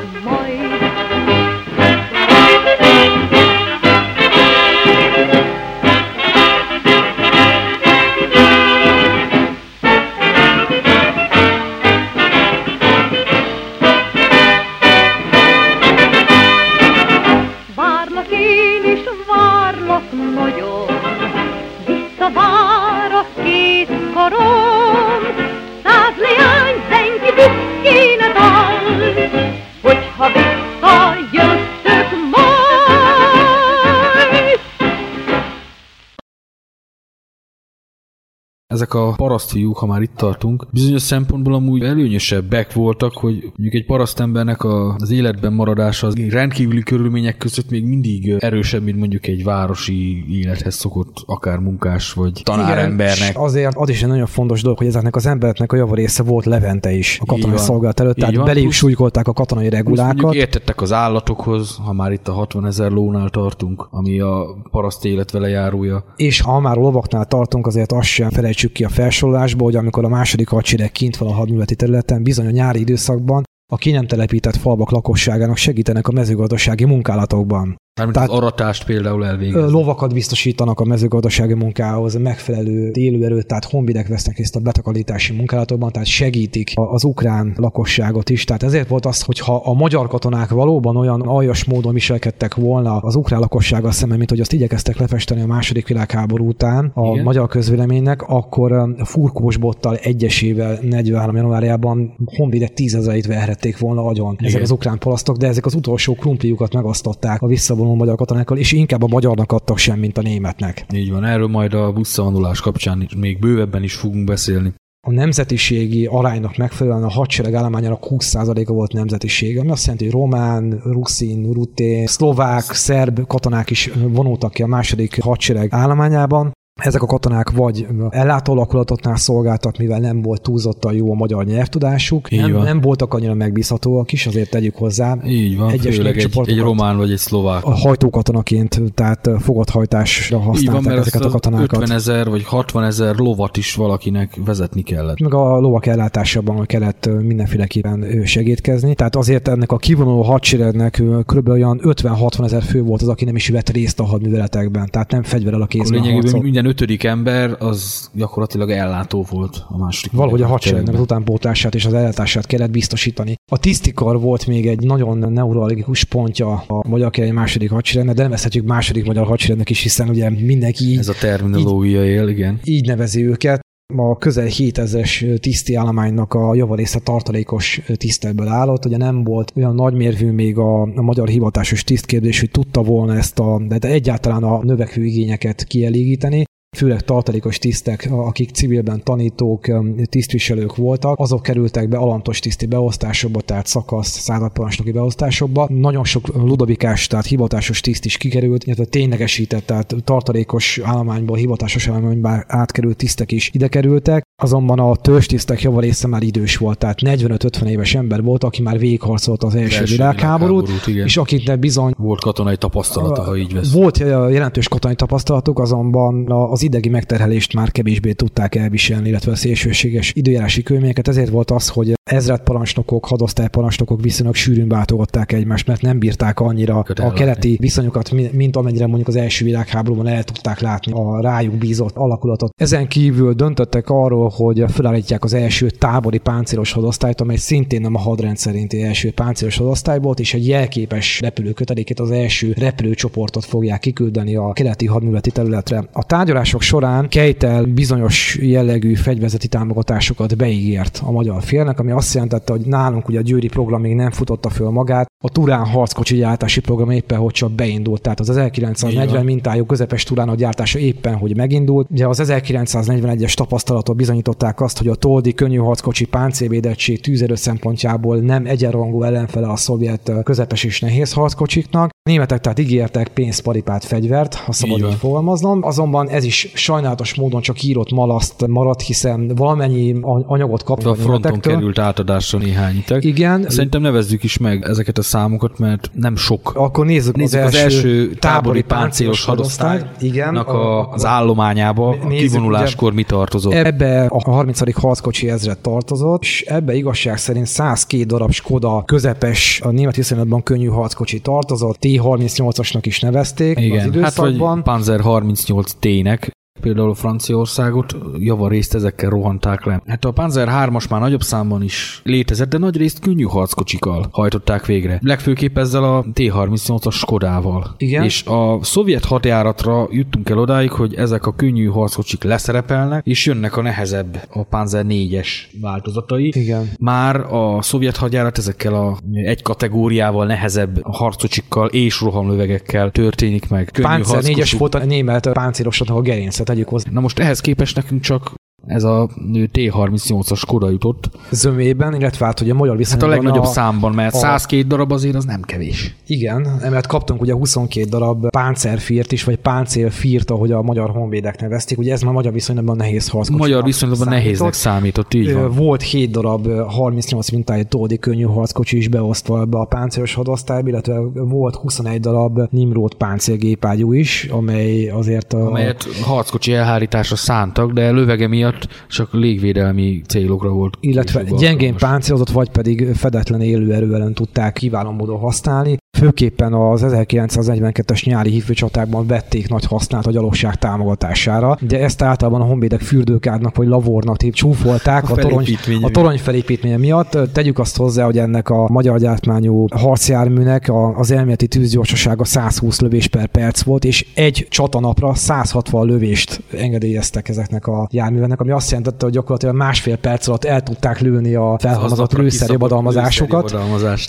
ezek a parasztfiúk, ha már itt tartunk, bizonyos szempontból amúgy előnyösebbek voltak, hogy mondjuk egy parasztembernek a, az életben maradása az rendkívüli körülmények között még mindig erősebb, mint mondjuk egy városi élethez szokott akár munkás vagy tanárembernek. És azért az is egy nagyon fontos dolog, hogy ezeknek az embereknek a javarésze volt Levente is a katonai van. szolgálat előtt, tehát beléjük súlykolták a katonai regulákat. értettek az állatokhoz, ha már itt a 60 ezer lónál tartunk, ami a paraszt élet vele járója. És ha már lovaknál tartunk, azért azt sem felejtsük ki a felsorolásból, hogy amikor a második hadsereg kint van a hadműveleti területen, bizony a nyári időszakban a ki nem telepített falvak lakosságának segítenek a mezőgazdasági munkálatokban. Mármint Tehát- az aratást például elvégezni. Lovakat biztosítanak a mezőgazdasági munkához, megfelelő élőerőt, tehát honvidek vesznek részt a betakarítási munkálatokban, tehát segítik az ukrán lakosságot is. Tehát ezért volt az, hogy ha a magyar katonák valóban olyan aljas módon viselkedtek volna az ukrán lakossággal szemben, mint hogy azt igyekeztek lefesteni a második világháború után a Igen. magyar közvéleménynek, akkor Furkós bottal egyesével 43. januárjában honvidek tízezeit verhették volna agyon ezek Igen. az ukrán palasztok, de ezek az utolsó krumpliukat megasztották a visszavonuló magyar katonákkal, és inkább a magyarnak adtak sem, mint a németnek. Így van, erről majd a visszavonulás kapcsán is, még bővebben is fogunk beszélni. A nemzetiségi aránynak megfelelően a hadsereg állományának 20%-a volt nemzetiség, ami azt jelenti, hogy román, ruszin, rutén, szlovák, szerb katonák is vonultak ki a második hadsereg állományában. Ezek a katonák vagy ellátó alakulatotnál szolgáltak, mivel nem volt túlzottan jó a magyar nyelvtudásuk, Így nem, van. nem voltak annyira megbízhatóak is, azért tegyük hozzá. Így van, Egyes főleg egy, egy román vagy egy szlovák. A hajtókatonaként, tehát fogadhajtásra van, használták mert ezeket a katonákat. 50 ezer vagy 60 ezer lovat is valakinek vezetni kellett. meg a lovak ellátásában kellett mindenféleképpen segítkezni. Tehát azért ennek a kivonuló hadseregnek kb. olyan 50-60 ezer fő volt az, aki nem is vett részt a hadműveletekben, tehát nem fegyverrel a Akkor kézben lényegében minden ötödik ember az gyakorlatilag ellátó volt a második Valahogy a hadseregnek az utánpótlását és az ellátását kellett biztosítani. A tisztikar volt még egy nagyon neurologikus pontja a magyar király második hadseregnek, de nem vezhetjük második magyar hadseregnek is, hiszen ugye mindenki így, Ez a terminológia él, igen. így nevezi őket. A közel 7000-es tiszti állománynak a javarésze tartalékos tisztelből állott, ugye nem volt olyan nagymérvű még a, a magyar hivatásos tisztkérdés, hogy tudta volna ezt a, de egyáltalán a növekvő igényeket kielégíteni főleg tartalékos tisztek, akik civilben tanítók, tisztviselők voltak, azok kerültek be alantos tiszti beosztásokba, tehát szakasz, századparancsnoki beosztásokba. Nagyon sok ludobikás, tehát hivatásos tiszt is kikerült, illetve ténylegesített, tehát tartalékos állományból, hivatásos állományba átkerült tisztek is ide kerültek. Azonban a törzstisztek javarésze már idős volt, tehát 45-50 éves ember volt, aki már végigharcolt az első, első világháborút, világháborút, és akiknek bizony Volt katonai tapasztalata, ha így vesz. volt jelentős katonai tapasztalatuk, azonban az idegi megterhelést már kevésbé tudták elviselni, illetve a szélsőséges időjárási körülményeket. Ezért volt az, hogy ezredparancsnokok, hadosztályparancsnokok viszonylag sűrűn váltogatták egymást, mert nem bírták annyira a ellátni. keleti viszonyokat, mi- mint amennyire mondjuk az első világháborúban el tudták látni a rájuk bízott alakulatot. Ezen kívül döntöttek arról, hogy felállítják az első tábori páncélos hadosztályt, amely szintén nem a hadrend szerinti első páncélos hadosztály volt, és egy jelképes repülőkötelékét, az első repülőcsoportot fogják kiküldeni a keleti hadműveleti területre. A tárgyalások során Keitel bizonyos jellegű fegyverzeti támogatásokat beígért a magyar félnek, ami azt jelentette, hogy nálunk ugye a győri program még nem futotta föl magát, a Turán harckocsi gyártási program éppen hogy csak beindult, tehát az Így 1940 van. mintájú közepes Turán a gyártása éppen hogy megindult. Ugye az 1941-es tapasztalatok bizonyították azt, hogy a Toldi könnyű harckocsi páncélvédettség tűzerő szempontjából nem egyenrangú ellenfele a szovjet közepes és nehéz harckocsiknak. A németek tehát ígértek pénzt, paripát, fegyvert, ha szabad Így fogalmaznom. Azonban ez is sajnálatos módon csak írott malaszt maradt, hiszen valamennyi a- anyagot A kaptak fronton németektől. került átadásra néhány iteg. Igen. Szerintem nevezzük is meg ezeket a számokat, mert nem sok. Akkor nézzük, Nézzük az első tábori páncélos hadosztály. Igen. a, az állományába a kivonuláskor mi tartozott. Ebbe a 30. harckocsi ezred tartozott, és ebbe igazság szerint 102 darab Skoda közepes, a német viszonylatban könnyű harckocsi tartozott, T-38-asnak is nevezték az Igen, hát időszakban. vagy Panzer 38 T-nek, például Franciaországot javarészt ezekkel rohanták le. Hát a Panzer 3-as már nagyobb számban is létezett, de nagy részt könnyű harckocsikkal hajtották végre. Legfőképp ezzel a T-38-as Skodával. Igen. És a szovjet hadjáratra juttunk el odáig, hogy ezek a könnyű harckocsik leszerepelnek, és jönnek a nehezebb, a Panzer 4-es változatai. Igen. Már a szovjet hadjárat ezekkel a egy kategóriával nehezebb harckocsikkal és rohamlövegekkel történik meg. Könnyű 4-es harckocsi- volt a német páncélosatnak a gerince, tegyük hozzá. Na most ehhez képest nekünk csak ez a T-38-as Skoda jutott. Zömében, illetve hát ugye a magyar Hát viszonylatban a legnagyobb számban, mert a- 102 darab azért az nem kevés. Igen, emellett kaptunk ugye 22 darab páncérfírt is, vagy páncélfírt, ahogy a magyar honvédek nevezték. Ugye ez már magyar viszonylatban nehéz harckocsinak Magyar viszonylatban számított. nehéznek számított, így van. Volt 7 darab ö, 38 mintájú tódi könnyű harckocsi is beosztva ebbe a páncélos hadosztályba, illetve volt 21 darab Nimrod páncélgépágyú is, amely azért a, amelyet harckocsi elhárításra szántak, de lövege miatt csak légvédelmi célokra volt. illetve gyengén páncélozott, vagy pedig fedetlen élőerő ellen tudták kiváló módon használni. Főképpen az 1942-es nyári hívőcsatákban vették nagy hasznát a gyalogság támogatására. Ugye ezt általában a honvédek fürdőkádnak vagy lavornak tép csúfolták A a, torony, a torony felépítménye miatt. Tegyük azt hozzá, hogy ennek a magyar gyártmányú harcjárműnek az elméleti tűzgyorsasága 120 lövés per perc volt, és egy csatanapra 160 lövést engedélyeztek ezeknek a járműveknek, ami azt jelentette, hogy gyakorlatilag másfél perc alatt el tudták lőni a felhalmozott Aznapra lőszerjobadalmazásokat.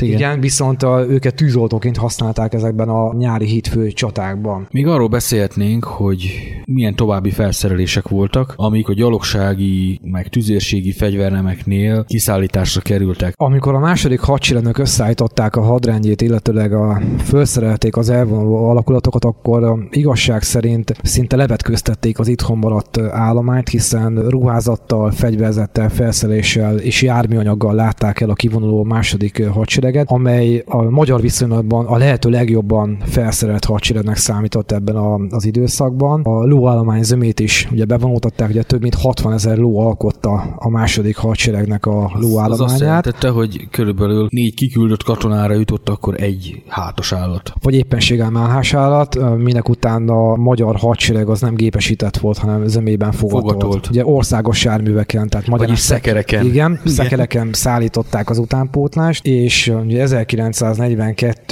igen. Igen, viszont a, őket tűzoltóként használták ezekben a nyári hídfő csatákban. Még arról beszélhetnénk, hogy milyen további felszerelések voltak, amik a gyalogsági, meg tüzérségi fegyvernemeknél kiszállításra kerültek. Amikor a második hadseregnek összeállították a hadrendjét, illetőleg a felszerelték az elvonuló alakulatokat, akkor a igazság szerint szinte levetköztették az itthon maradt állományt, hiszen ruházattal, fegyverzettel, felszereléssel és járműanyaggal látták el a kivonuló második hadsereget, amely a magyar viszonylatban a lehető legjobban felszerelt hadseregnek számított ebben a, az időszakban. A lóállomány zömét is ugye bevonultatták, ugye több mint 60 ezer ló alkotta a második hadseregnek a Az azt lóállományát. jelentette, hogy körülbelül négy kiküldött katonára jutott akkor egy hátos állat. vagy éppenséggel málhás állat, minek után a magyar hadsereg az nem gépesített volt, hanem zömében fogatolt. Fogatolt. Ugye országos járműveken, tehát Vagyis szekereken. Igen, szekereken szállították az utánpótlást, és uh,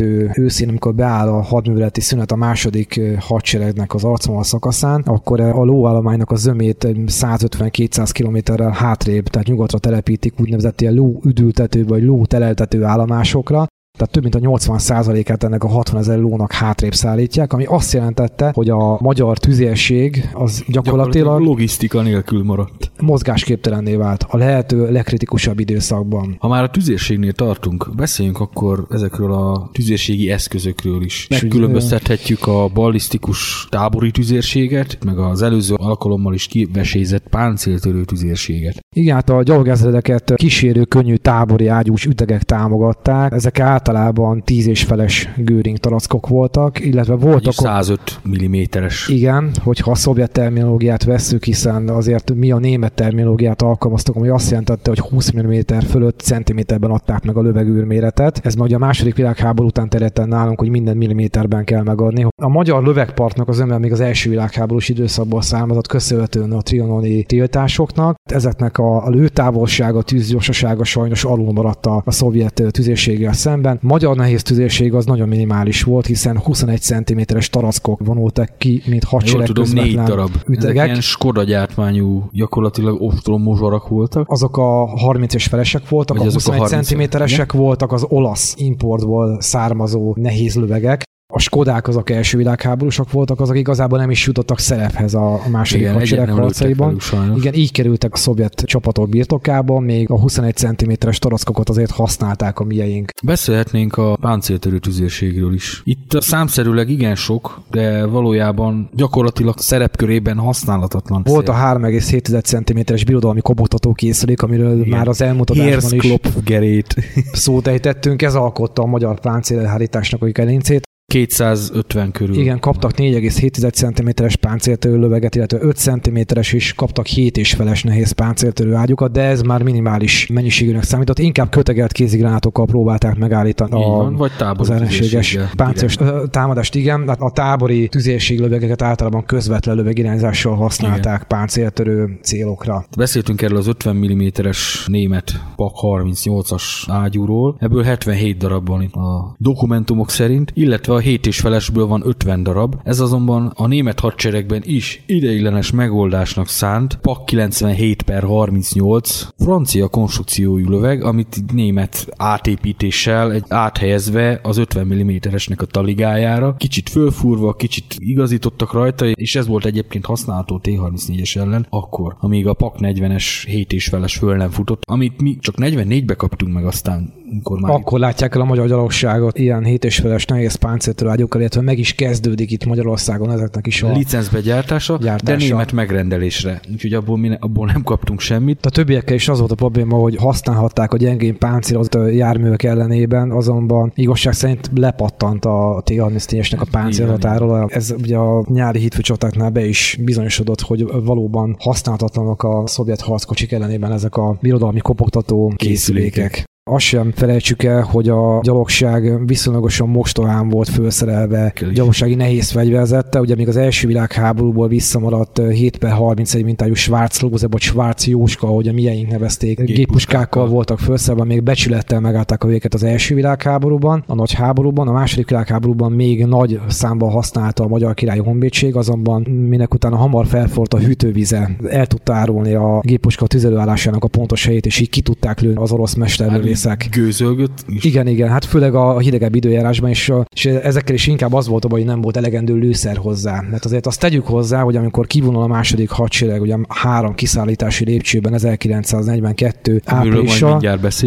ugye 1942 őszén, amikor beáll a hadműveleti szünet a második hadseregnek az arcvonal szakaszán, akkor a lóállománynak a zömét egy 150-200 kilométerrel hátrébb, tehát nyugatra telepítik úgynevezett ilyen ló üdültető vagy ló teleltető állomásokra, tehát több mint a 80%-át ennek a 60 ezer lónak hátrébb szállítják, ami azt jelentette, hogy a magyar tüzérség az gyakorlatilag logisztika nélkül maradt. mozgásképtelenné vált a lehető legkritikusabb időszakban. Ha már a tüzérségnél tartunk, beszéljünk akkor ezekről a tüzérségi eszközökről is. Megkülönböztethetjük a ballisztikus tábori tüzérséget, meg az előző alkalommal is kivesézett páncéltörő tüzérséget. Igen, hát a gyalogezredeket kísérő könnyű tábori ágyús ütegek támogatták. Ezek általában 10 és feles Göring tarackok voltak, illetve voltak... Vagyis 105 mm-es. Igen, hogyha a szovjet terminológiát vesszük, hiszen azért mi a német terminológiát alkalmaztuk, ami azt jelentette, hogy 20 mm fölött centiméterben adták meg a lövegűrméretet. Ez majd a második világháború után terjedt nálunk, hogy minden milliméterben kell megadni. A magyar lövegpartnak az ömmel még az első világháborús időszakból származott köszönhetően a trianoni tiltásoknak. Ezeknek a, a lőtávolsága, tűzgyorsasága sajnos alul maradt a, a szovjet tüzérséggel szemben. Magyar nehéz tüzérség az nagyon minimális volt, hiszen 21 cm-es tarackok vonultak ki, mint Jól hadsereg tudom, négy darab. Ezek ütegek. ilyen Skoda gyártmányú, gyakorlatilag ostrom mozsarak voltak. azok a 30 és felesek voltak, Vagy a azok a 21 30 cm-esek voltak az olasz importból származó nehéz lövegek. A Skodák azok első világháborúsok voltak, azok igazából nem is jutottak szerephez a, a második Igen, hadsereg harcaiban. Igen, így kerültek a szovjet csapatok birtokába, még a 21 cm-es tarackokat azért használták a mieink. Beszélhetnénk a páncéltörő tüzérségről is. Itt a számszerűleg igen sok, de valójában gyakorlatilag szerepkörében használatatlan. Volt a 3,7 cm-es birodalmi kobogtató készülék, amiről Igen. már az elmúlt adásban is gerét. szót ejtettünk, ez alkotta a magyar páncélelhárításnak a gerincét. 250 körül. Igen, kaptak 4,7 cm-es páncéltörő löveget, illetve 5 cm-es is kaptak 7 és feles nehéz páncéltörő ágyukat, de ez már minimális mennyiségűnek számított. Inkább kötegelt kézigránátokkal próbálták megállítani Így a, van, vagy tábori az ellenséges páncélos ö, támadást. Igen, hát a tábori tüzérség lövegeket általában közvetlen lövegirányzással használták páncéltörő célokra. Beszéltünk erről az 50 mm-es német PAK 38-as ágyúról, ebből 77 darab van itt a dokumentumok szerint, illetve a 7 és felesből van 50 darab, ez azonban a német hadseregben is ideiglenes megoldásnak szánt PAK 97 per 38 francia konstrukciójú löveg, amit német átépítéssel egy áthelyezve az 50 mm-esnek a taligájára, kicsit fölfúrva, kicsit igazítottak rajta, és ez volt egyébként használható T-34-es ellen akkor, amíg a PAK 40-es 7 és feles föl nem futott, amit mi csak 44-be kaptunk meg aztán már... Akkor látják el a magyar gyalogságot ilyen 7 és feles nehéz páncéltőrágyokkal, illetve meg is kezdődik itt Magyarországon ezeknek is a licencbe gyártása, gyártása, de német megrendelésre. Úgyhogy abból, mi ne, abból nem kaptunk semmit. A többiekkel is az volt a probléma, hogy használhatták a gyengén páncélozott járművek ellenében, azonban igazság szerint lepattant a T-34-esnek a páncélhatáról. Ez ugye a nyári hitfőcsatáknál be is bizonyosodott, hogy valóban használhatatlanok a szovjet harckocsik ellenében ezek a birodalmi kopogtató készülékek. Azt sem felejtsük el, hogy a gyalogság viszonylagosan mostohán volt felszerelve. Gyalogsági nehéz fegyverzette, ugye még az első világháborúból visszamaradt 7 per 31 mintájú Schwarz Lóze, vagy Schwarz Jóska, ahogy a mieink nevezték, géppuskákkal voltak felszerelve, még becsülettel megállták a véget az első világháborúban, a nagy háborúban, a második világháborúban még nagy számban használta a magyar királyi honvédség, azonban minek utána hamar felfort a hűtővize, el tudta árulni a géppuska tüzelőállásának a pontos helyét, és így ki tudták lőni az orosz mesterlövész egészek. Gőzölgött is. Igen, igen, hát főleg a hidegebb időjárásban, és, és ezekkel is inkább az volt a baj, hogy nem volt elegendő lőszer hozzá. Mert azért azt tegyük hozzá, hogy amikor kivonul a második hadsereg, ugye három kiszállítási lépcsőben 1942 áprilisa,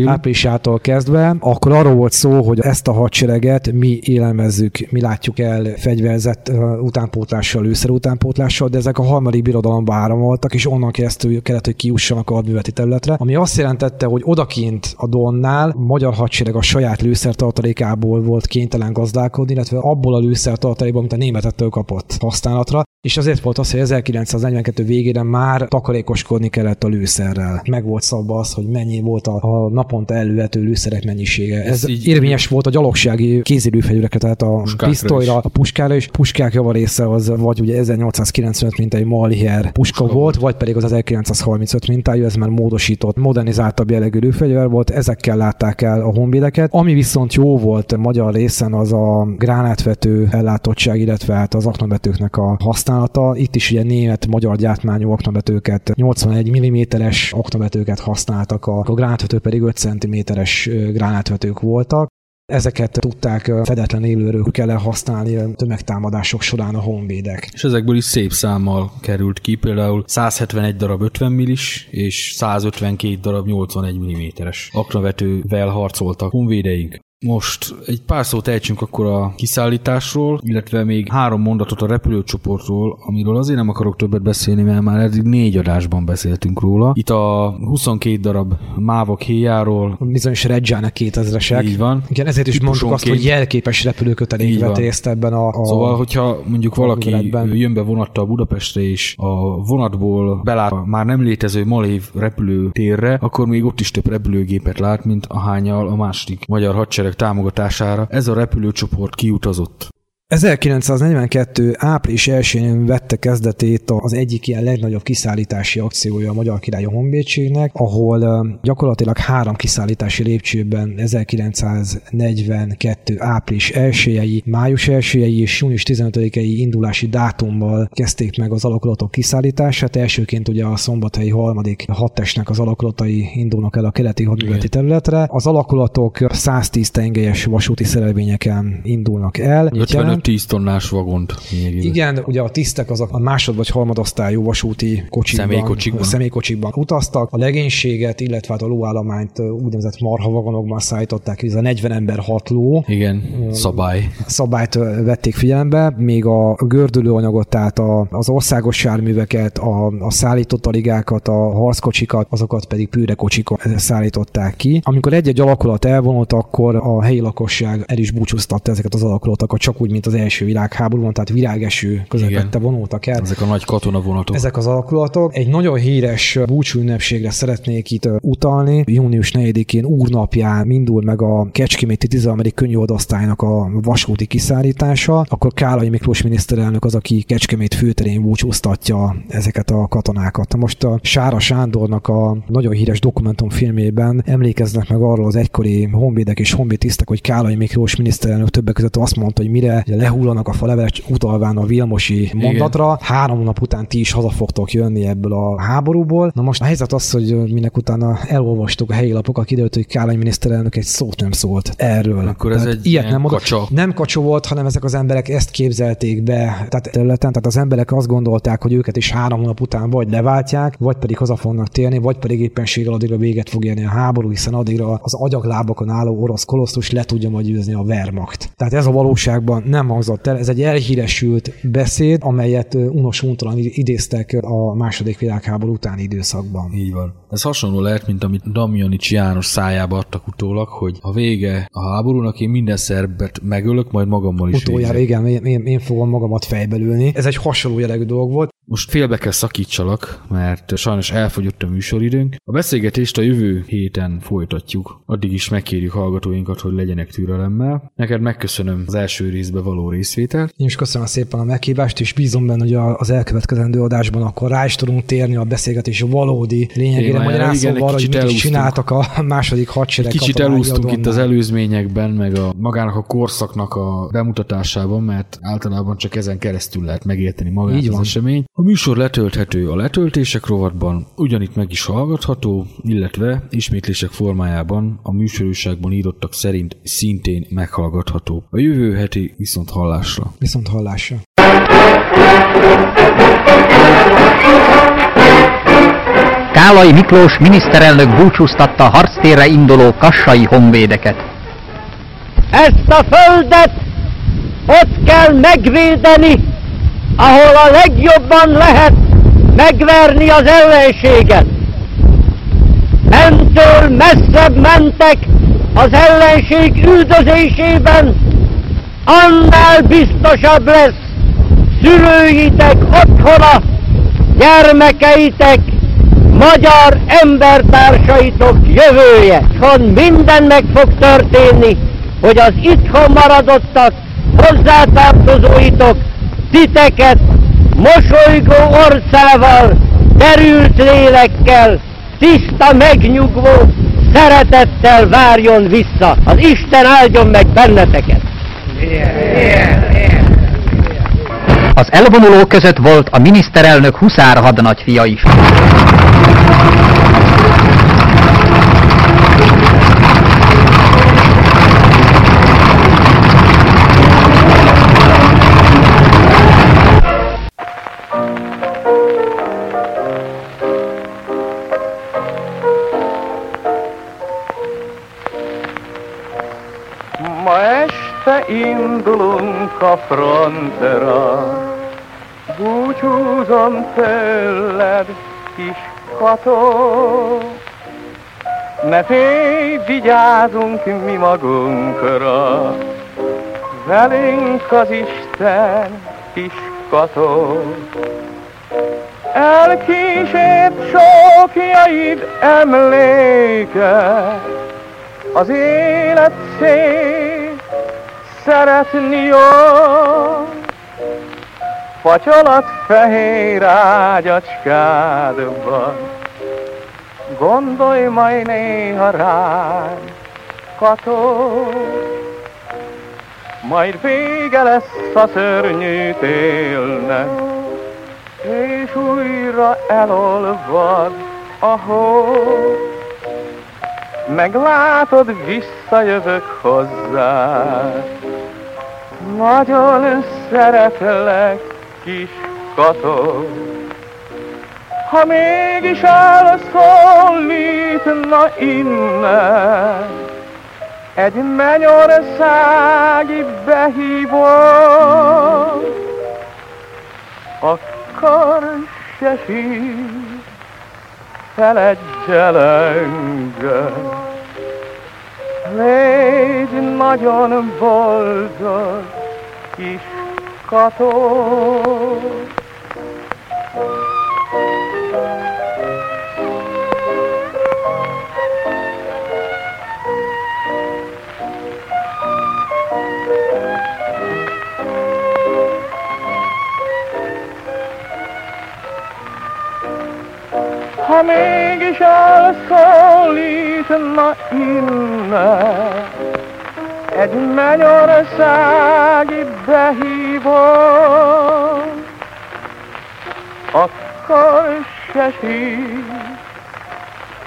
áprilisától kezdve, akkor arról volt szó, hogy ezt a hadsereget mi élelmezzük, mi látjuk el fegyverzett utánpótlással, lőszer utánpótlással, de ezek a harmadik birodalomba áramoltak, és onnan keresztül kellett, hogy kiussanak a hadműveti területre, ami azt jelentette, hogy odakint a Don Trianonnál a magyar hadsereg a saját lőszertartalékából volt kénytelen gazdálkodni, illetve abból a lőszertartalékból, amit a németettől kapott használatra, és azért volt az, hogy 1942 végére már takarékoskodni kellett a lőszerrel. Meg volt szabva az, hogy mennyi volt a, a naponta elővető lőszerek mennyisége. Ez, Ez így érvényes volt a gyalogsági kézilőfegyverekre, tehát a pisztolyra, a puskára, és puskák javarésze az vagy ugye 1895 mintai Maliher puska volt, volt, vagy pedig az 1935 mintájú, ez már módosított, modernizáltabb jellegű lőfegyver volt, ezekkel látták el a honvédeket. Ami viszont jó volt magyar részen, az a gránátvető ellátottság, illetve hát az aknavetőknek a használata. Itt is ugye német-magyar gyártmányú oknabetőket, 81 mm-es oknabetőket használtak, a, a gránátvető pedig 5 cm-es gránátvetők voltak. Ezeket tudták fedetlen élőrőkkel használni tömegtámadások során a honvédek. És ezekből is szép számmal került ki, például 171 darab 50 millis és 152 darab 81 mm-es aknavetővel harcoltak honvédeink. Most egy pár szót ejtsünk akkor a kiszállításról, illetve még három mondatot a repülőcsoportról, amiről azért nem akarok többet beszélni, mert már eddig négy adásban beszéltünk róla. Itt a 22 darab mávok héjáról. Bizonyos Reggiana 2000-esek. Így van. Igen, ezért is mondtuk azt, hogy jelképes repülőkötelék vett részt ebben a, a Szóval, hogyha mondjuk valaki jön be vonattal Budapestre, és a vonatból belát a már nem létező Malév repülőtérre, akkor még ott is több repülőgépet lát, mint ahányal a második magyar hadsereg támogatására ez a repülőcsoport kiutazott. 1942. április 1-én vette kezdetét az egyik ilyen legnagyobb kiszállítási akciója a Magyar Királyi Honvédségnek, ahol gyakorlatilag három kiszállítási lépcsőben 1942. április 1 május 1 és június 15-i indulási dátummal kezdték meg az alakulatok kiszállítását. Elsőként ugye a szombathelyi harmadik hadtestnek az alakulatai indulnak el a keleti hadműveleti területre. Az alakulatok 110 tengelyes vasúti szerelvényeken indulnak el. 55 10 tonnás vagont. Igen, ugye a tisztek azok a másod vagy harmadosztályú vasúti kocsikban, személykocsikban. személykocsikban utaztak. A legénységet, illetve hát a lóállományt úgynevezett marha vagonokban szállították, ez a 40 ember 6 ló. Igen, szabály. Szabályt vették figyelembe, még a gördülőanyagot, tehát a, az országos járműveket, a, a szállított aligákat, a harckocsikat, azokat pedig pűrekocsikon szállították ki. Amikor egy-egy alakulat elvonult, akkor a helyi lakosság el is búcsúztatta ezeket az alakulatokat, csak úgy, mint az az első világháborúban, tehát virágeső közepette vonultak el. Ezek a nagy katonavonatok. Ezek az alakulatok. Egy nagyon híres búcsúünnepségre szeretnék itt utalni. Június 4-én úrnapján indul meg a Kecskeméti 13. könyvoldasztálynak a vasúti kiszállítása, akkor Kálai Miklós miniszterelnök az, aki Kecskemét főterén búcsúztatja ezeket a katonákat. Most a Sára Sándornak a nagyon híres dokumentumfilmében emlékeznek meg arról az egykori honvédek és honvédtisztek, hogy Kálai Miklós miniszterelnök többek között azt mondta, hogy mire lehullanak a falevelek utalván a Vilmosi mondatra, három nap után ti is haza fogtok jönni ebből a háborúból. Na most a helyzet az, hogy minek utána elolvastuk a helyi lapokat, kiderült, hogy Kálai miniszterelnök egy szót nem szólt erről. Akkor ez Tehát egy ilyet nem mondott. kacsa. Nem kacsó volt, hanem ezek az emberek ezt képzelték be tehát területen, tehát az emberek azt gondolták, hogy őket is három hónap után vagy leváltják, vagy pedig haza fognak térni, vagy pedig éppenséggel addigra véget fog érni a háború, hiszen addigra az agyaglábakon álló orosz kolosztus le tudja majd győzni a Wehrmacht. Tehát ez a valóságban nem hangzott el, ez egy elhíresült beszéd, amelyet unos untalan idéztek a második világháború utáni időszakban. Így van. Ez hasonló lehet, mint amit Damjanics János szájába adtak utólag, hogy a vége a háborúnak én minden szerbet megölök, majd magammal is Utoljára végzek. igen, én, én, én fogom magamat fejbelülni. Ez egy hasonló jellegű dolog volt. Most félbe kell szakítsalak, mert sajnos elfogyott a műsoridőnk. A beszélgetést a jövő héten folytatjuk. Addig is megkérjük hallgatóinkat, hogy legyenek türelemmel. Neked megköszönöm az első részbe való részvételt. Én is köszönöm szépen a meghívást, és bízom benne, hogy az elkövetkezendő adásban akkor rá is tudunk térni a beszélgetés valódi lényegére, arra, hogy mit is elúsztunk. csináltak a második hadsereg Kicsit elúsztunk itt az előzményekben, meg a magának a korszaknak a bemutatásában, mert általában csak ezen keresztül lehet megérteni magát Így az van. esemény. A műsor letölthető a letöltések rovatban, ugyanitt meg is hallgatható, illetve ismétlések formájában a műsorúságban írottak szerint szintén meghallgatható. A jövő heti viszont hallásra. Viszont hallásra. Kálai Miklós miniszterelnök búcsúztatta harctérre induló kassai honvédeket. Ezt a földet ott kell megvédeni, ahol a legjobban lehet megverni az ellenséget. Mentől messzebb mentek az ellenség üldözésében, annál biztosabb lesz szülőitek otthona, gyermekeitek, magyar embertársaitok jövője. Von minden meg fog történni, hogy az itthon maradottak, hozzátartozóitok, titeket mosolygó orcával, derült lélekkel, tiszta megnyugvó szeretettel várjon vissza. Az Isten áldjon meg benneteket! Az elvonulók között volt a miniszterelnök huszár hadnagyfia is. Indulunk a frontra, búcsúzom tőled, kis kató. Ne félj, vigyázunk mi magunkra, velünk az Isten, kis kató. Elkísért sokjaid emléke, az élet szép, szeretni jó. Facsolat fehér ágyacskádban, gondolj majd néha rám, kató. Majd vége lesz a szörnyű télnek, és újra elolvad a hó. Meglátod, visszajövök hozzá. Nagyon szeretlek, kis kató. Ha mégis elszólítna innen, egy mennyországi behívó, akkor se feledj el engem. Légy nagyon boldog, kis kató. Ha mégis elszólítna innen, egy mennyországi behívó, akkor se sír,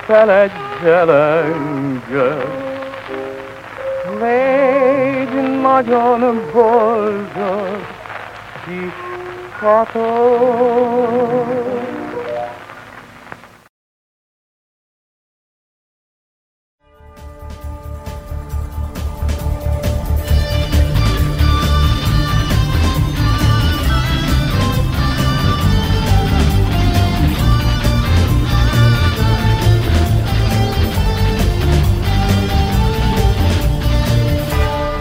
feledj el engem. Légy nagyon boldog, kis kató.